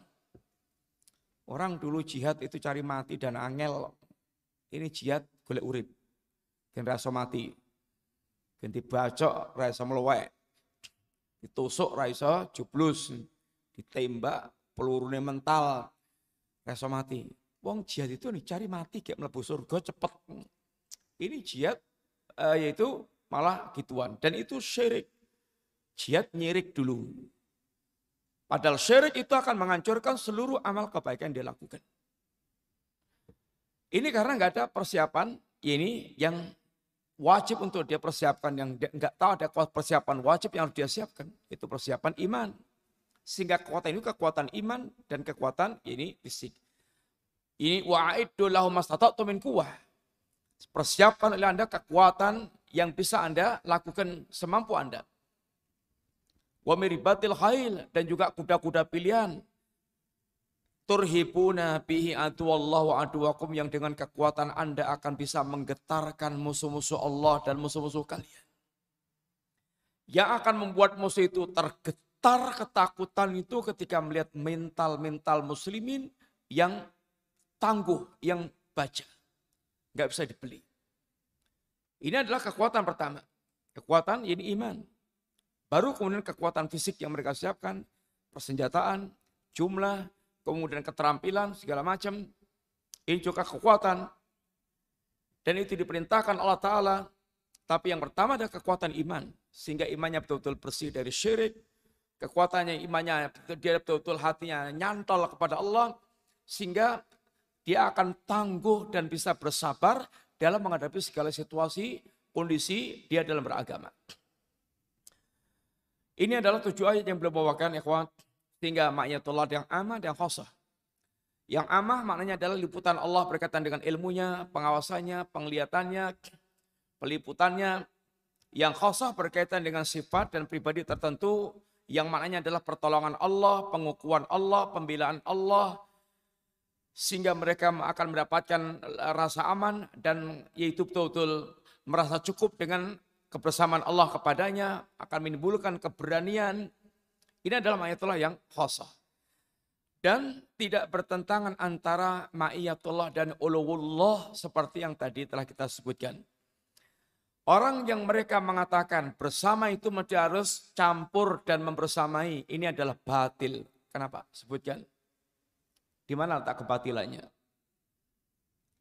Orang dulu jihad itu cari mati dan angel. Ini jihad golek urip. Dan rasa mati. Ganti bacok rasa meluwek. Ditusuk rasa jublus. Ditembak pelurune mental. Rasa mati. Wong jihad itu nih cari mati kayak melebu surga cepet. Ini jihad uh, yaitu malah gituan. Dan itu syirik. Jihad nyirik dulu. Padahal syirik itu akan menghancurkan seluruh amal kebaikan yang dia lakukan. Ini karena nggak ada persiapan ini yang wajib untuk dia persiapkan yang nggak tahu ada persiapan wajib yang harus dia siapkan itu persiapan iman. Sehingga kekuatan itu kekuatan iman dan kekuatan ini fisik. Ini wa'iddu lahum min kuwah. Persiapkan oleh Anda kekuatan yang bisa Anda lakukan semampu Anda. Wa miribatil khail dan juga kuda-kuda pilihan. Turhibuna bihi aduallahu aduakum yang dengan kekuatan Anda akan bisa menggetarkan musuh-musuh Allah dan musuh-musuh kalian. Yang akan membuat musuh itu tergetar ketakutan itu ketika melihat mental-mental muslimin yang tangguh, yang baca. Nggak bisa dibeli. Ini adalah kekuatan pertama. Kekuatan ini iman. Baru kemudian kekuatan fisik yang mereka siapkan, persenjataan, jumlah, kemudian keterampilan, segala macam. Ini juga kekuatan. Dan itu diperintahkan Allah Ta'ala. Tapi yang pertama adalah kekuatan iman. Sehingga imannya betul-betul bersih dari syirik. Kekuatannya imannya, dia betul-betul hatinya nyantol kepada Allah. Sehingga dia akan tangguh dan bisa bersabar dalam menghadapi segala situasi, kondisi dia dalam beragama. Ini adalah tujuh ayat yang beliau bawakan, ikhwan. Sehingga ma'iyatullah yang amah dan khosah. Yang amah maknanya adalah liputan Allah berkaitan dengan ilmunya, pengawasannya, penglihatannya, peliputannya. Yang khosah berkaitan dengan sifat dan pribadi tertentu yang maknanya adalah pertolongan Allah, pengukuhan Allah, pembelaan Allah, sehingga mereka akan mendapatkan rasa aman dan yaitu betul-betul merasa cukup dengan kebersamaan Allah kepadanya, akan menimbulkan keberanian, ini adalah ma'iyatullah yang khosah. Dan tidak bertentangan antara ma'iyatullah dan uluwullah seperti yang tadi telah kita sebutkan. Orang yang mereka mengatakan bersama itu mesti harus campur dan membersamai. Ini adalah batil. Kenapa? Sebutkan. Di mana letak kebatilannya?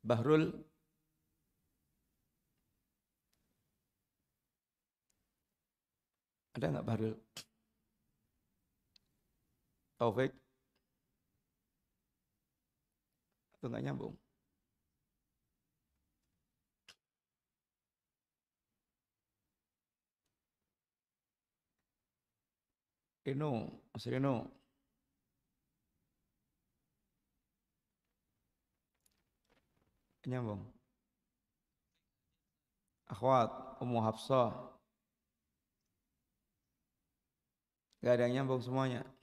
Bahrul Ada nggak Bahrul? Taufik? Atau nggak nyambung? Reno, Mas Reno. Nyambung. Akhwat, Ummu Hafsah. Gak ada yang nyambung semuanya. Gak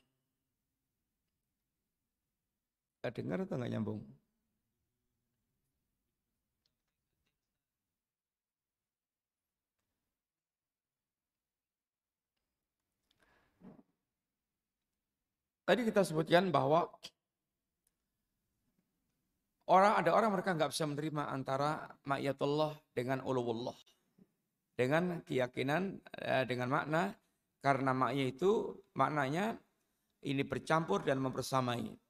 dengar atau nggak nyambung? Tadi kita sebutkan bahwa orang ada orang mereka nggak bisa menerima antara ma'iyatullah dengan uluwullah. Dengan keyakinan, eh, dengan makna, karena maknya itu maknanya ini bercampur dan mempersamai.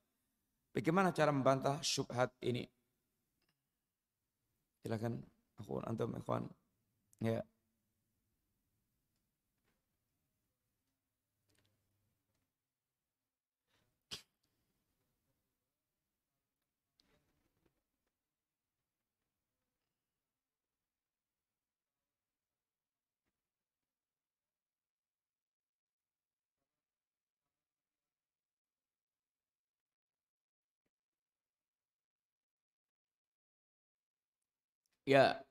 Bagaimana cara membantah syubhat ini? Silakan aku antum ikhwan. Ya. Ya.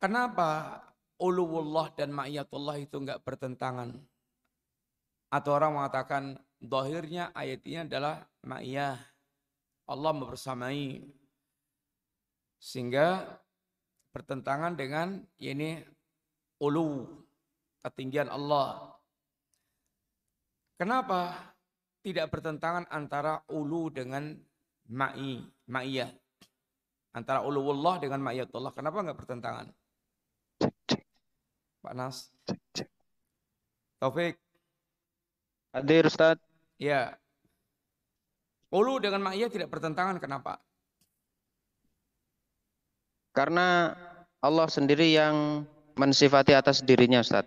Kenapa uluwullah dan ma'iyatullah itu enggak bertentangan? Atau orang mengatakan dohirnya ayatnya adalah ma'iyah. Allah membersamai. Sehingga bertentangan dengan ini ulu. Ketinggian Allah. Kenapa tidak bertentangan antara ulu dengan ma'i, ma'iyah. Antara uluwullah dengan ma'iyatullah. Kenapa enggak bertentangan? Pak Nas. Taufik. Hadir Ustaz. Ya. Ulu dengan ma'iyah tidak bertentangan. Kenapa? Karena Allah sendiri yang mensifati atas dirinya Ustaz.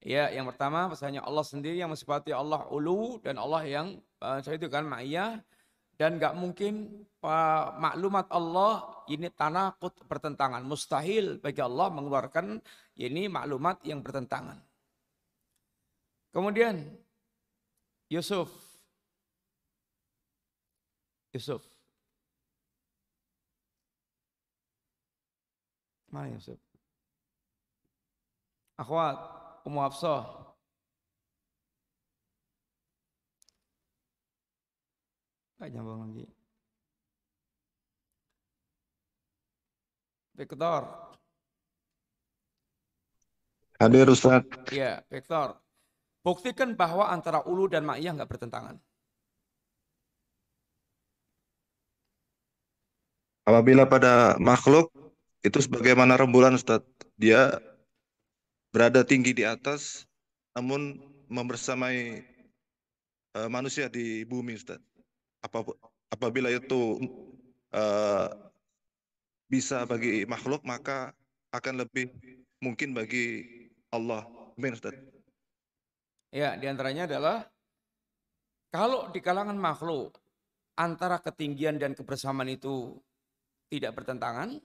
Ya, yang pertama pesannya Allah sendiri yang mensifati Allah ulu dan Allah yang uh, itu kan ma'iyah dan nggak mungkin uh, maklumat Allah ini tanakut bertentangan. Mustahil bagi Allah mengeluarkan ini maklumat yang bertentangan. Kemudian Yusuf. Yusuf. Mana Yusuf? Akhwat, Ummu Hafsah. Gak nyambung lagi. Vektor. Hadir Ustaz. Ya, vektor. Buktikan bahwa antara ulu dan ma'iyah nggak bertentangan. Apabila pada makhluk itu sebagaimana rembulan Ustaz, dia berada tinggi di atas namun membersamai uh, manusia di bumi Ustaz. Apa, apabila itu uh, bisa bagi makhluk maka akan lebih mungkin bagi Allah. Amin Ustaz. Ya, di antaranya adalah kalau di kalangan makhluk antara ketinggian dan kebersamaan itu tidak bertentangan,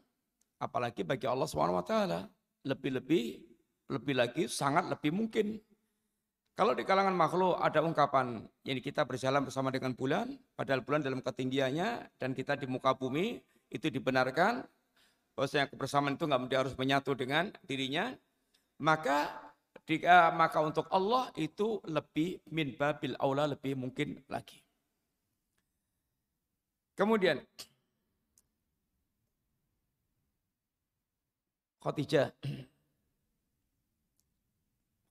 apalagi bagi Allah SWT lebih-lebih lebih lagi sangat lebih mungkin. Kalau di kalangan makhluk ada ungkapan yang kita berjalan bersama dengan bulan, padahal bulan dalam ketinggiannya dan kita di muka bumi itu dibenarkan bahwasanya kebersamaan itu nggak harus menyatu dengan dirinya, maka jika maka untuk Allah itu lebih min babil aula lebih mungkin lagi. Kemudian Khotijah.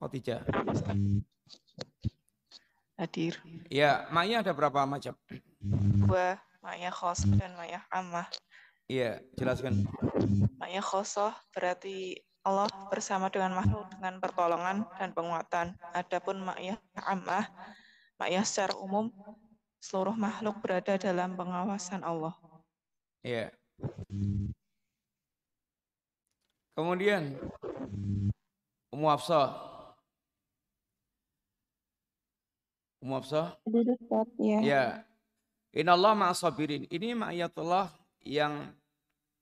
Khotijah. Hadir. Ya, Maya ada berapa macam? Dua, Maya khos dan Maya ammah. Iya, jelaskan. Maya khosoh berarti Allah bersama dengan makhluk dengan pertolongan dan penguatan. Adapun makyah ammah, makyah secara umum, seluruh makhluk berada dalam pengawasan Allah. Iya. Kemudian Ummu Hafsah. Ummu Hafsah? Ya. Ya. Inna Allah ma'asabirin. Ini ma'ayatullah yang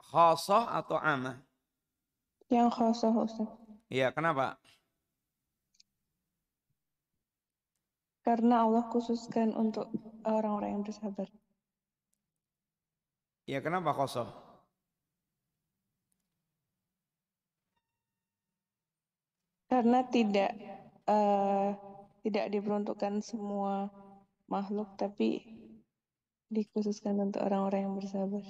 khasah atau amah? Yang khasah Ustaz. Iya, kenapa? Karena Allah khususkan untuk orang-orang yang bersabar. Iya, kenapa khasah? Karena tidak uh, tidak diperuntukkan semua makhluk, tapi dikhususkan untuk orang-orang yang bersabar.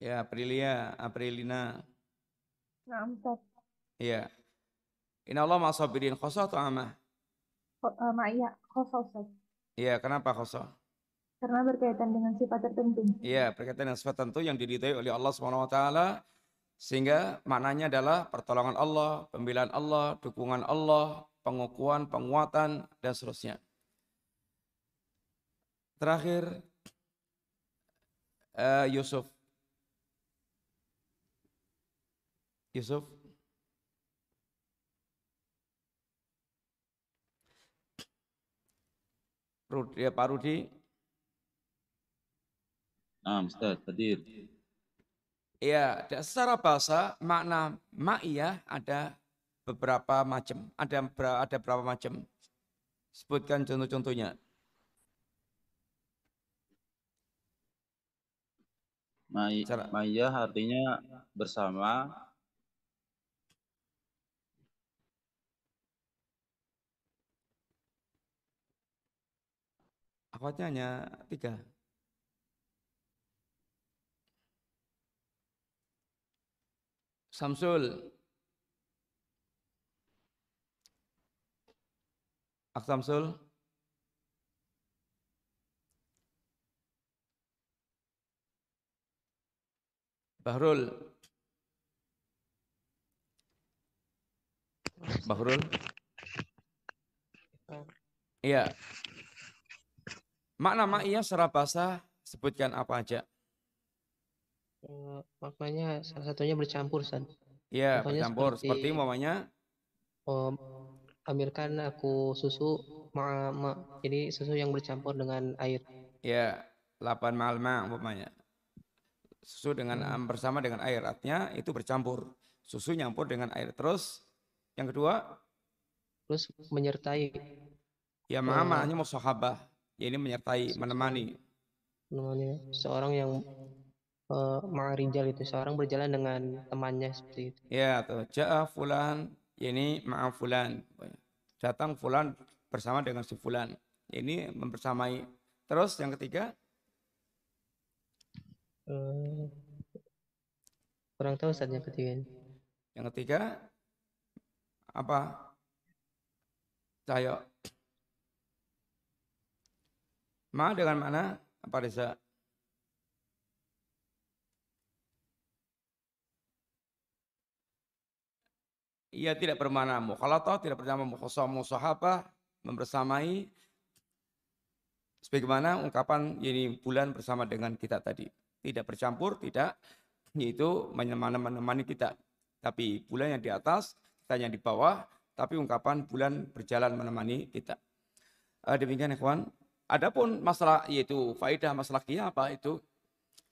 Ya, Aprilia, Aprilina. Ustaz. Iya. Inna Allah ma'asabirin khosa atau amah? Ma'iyah, khosa Ustaz. Iya, kenapa khosa? Karena berkaitan dengan sifat tertentu. Iya, berkaitan dengan sifat tertentu yang diridhai oleh Allah Subhanahu wa taala sehingga maknanya adalah pertolongan Allah, pembelaan Allah, dukungan Allah, pengukuhan, penguatan dan seterusnya. Terakhir uh, Yusuf Yusuf Rudi, ya, Pak Rudi. Nah, Ustaz, hadir. Ya, secara bahasa makna ma'iyah ada beberapa macam. Ada ada berapa macam? Sebutkan contoh-contohnya. Ma'iyah artinya bersama Akhwatnya hanya tiga. Samsul. Ak Samsul. Bahrul. Bahrul. Iya. Makna ma'iyah secara bahasa sebutkan apa aja? Uh, maknanya salah satunya bercampur, San. Iya, bercampur. Seperti, seperti umpamanya um, ambilkan aku susu ma, ma, jadi susu yang bercampur dengan air. Iya, lapan malma umpamanya. Susu dengan hmm. bersama dengan air, artinya itu bercampur. Susu nyampur dengan air. Terus yang kedua? Terus menyertai Ya Eh, ma'a maknanya musahabah. Ya ini menyertai, se- menemani. namanya seorang yang eh ma'arijal itu seorang berjalan dengan temannya seperti itu. Ya, tuh. Ja'a fulan, ya ini ma'a fulan. Datang fulan bersama dengan si fulan. Ini membersamai. Terus yang ketiga, Eh, kurang tahu Ustaz yang ketiga yang ketiga apa? Cahyo. Ma dengan mana? Apa Reza? Ia tidak bermakna mukhalatah, tidak bermakna mukhasam musahabah, membersamai sebagaimana ungkapan ini bulan bersama dengan kita tadi. Tidak bercampur, tidak yaitu menemani, kita. Tapi bulan yang di atas, kita yang di bawah, tapi ungkapan bulan berjalan menemani kita. Eh, demikian ikhwan. Adapun masalah yaitu faidah masalah kia apa itu?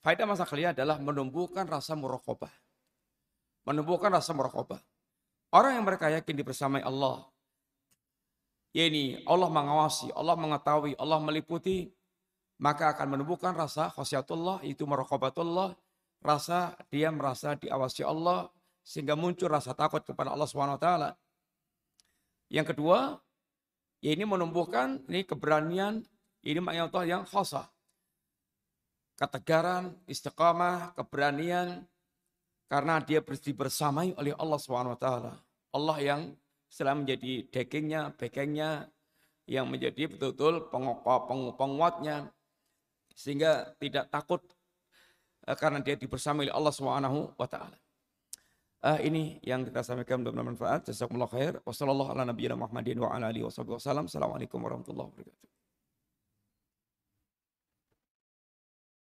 Faidah masalah kia adalah menumbuhkan rasa muraqabah. Menumbuhkan rasa muraqabah. Orang yang mereka yakin dibersamai Allah, yakni Allah mengawasi, Allah mengetahui, Allah meliputi, maka akan menumbuhkan rasa khasiatullah, itu muraqabatullah, rasa dia merasa diawasi Allah, sehingga muncul rasa takut kepada Allah SWT. Yang kedua, ya ini menumbuhkan ini keberanian, ini makna Allah yang khasa. Ketegaran, istiqamah, keberanian, karena dia bersamai oleh Allah SWT. Allah yang setelah menjadi dagingnya, backingnya, yang menjadi betul-betul penguatnya, sehingga tidak takut eh, karena dia dibersamai oleh Allah Subhanahu wa taala. Uh, ini yang kita sampaikan mudah-mudahan bermanfaat. Jazakumullah khair. Wassalamualaikum warahmatullahi wabarakatuh.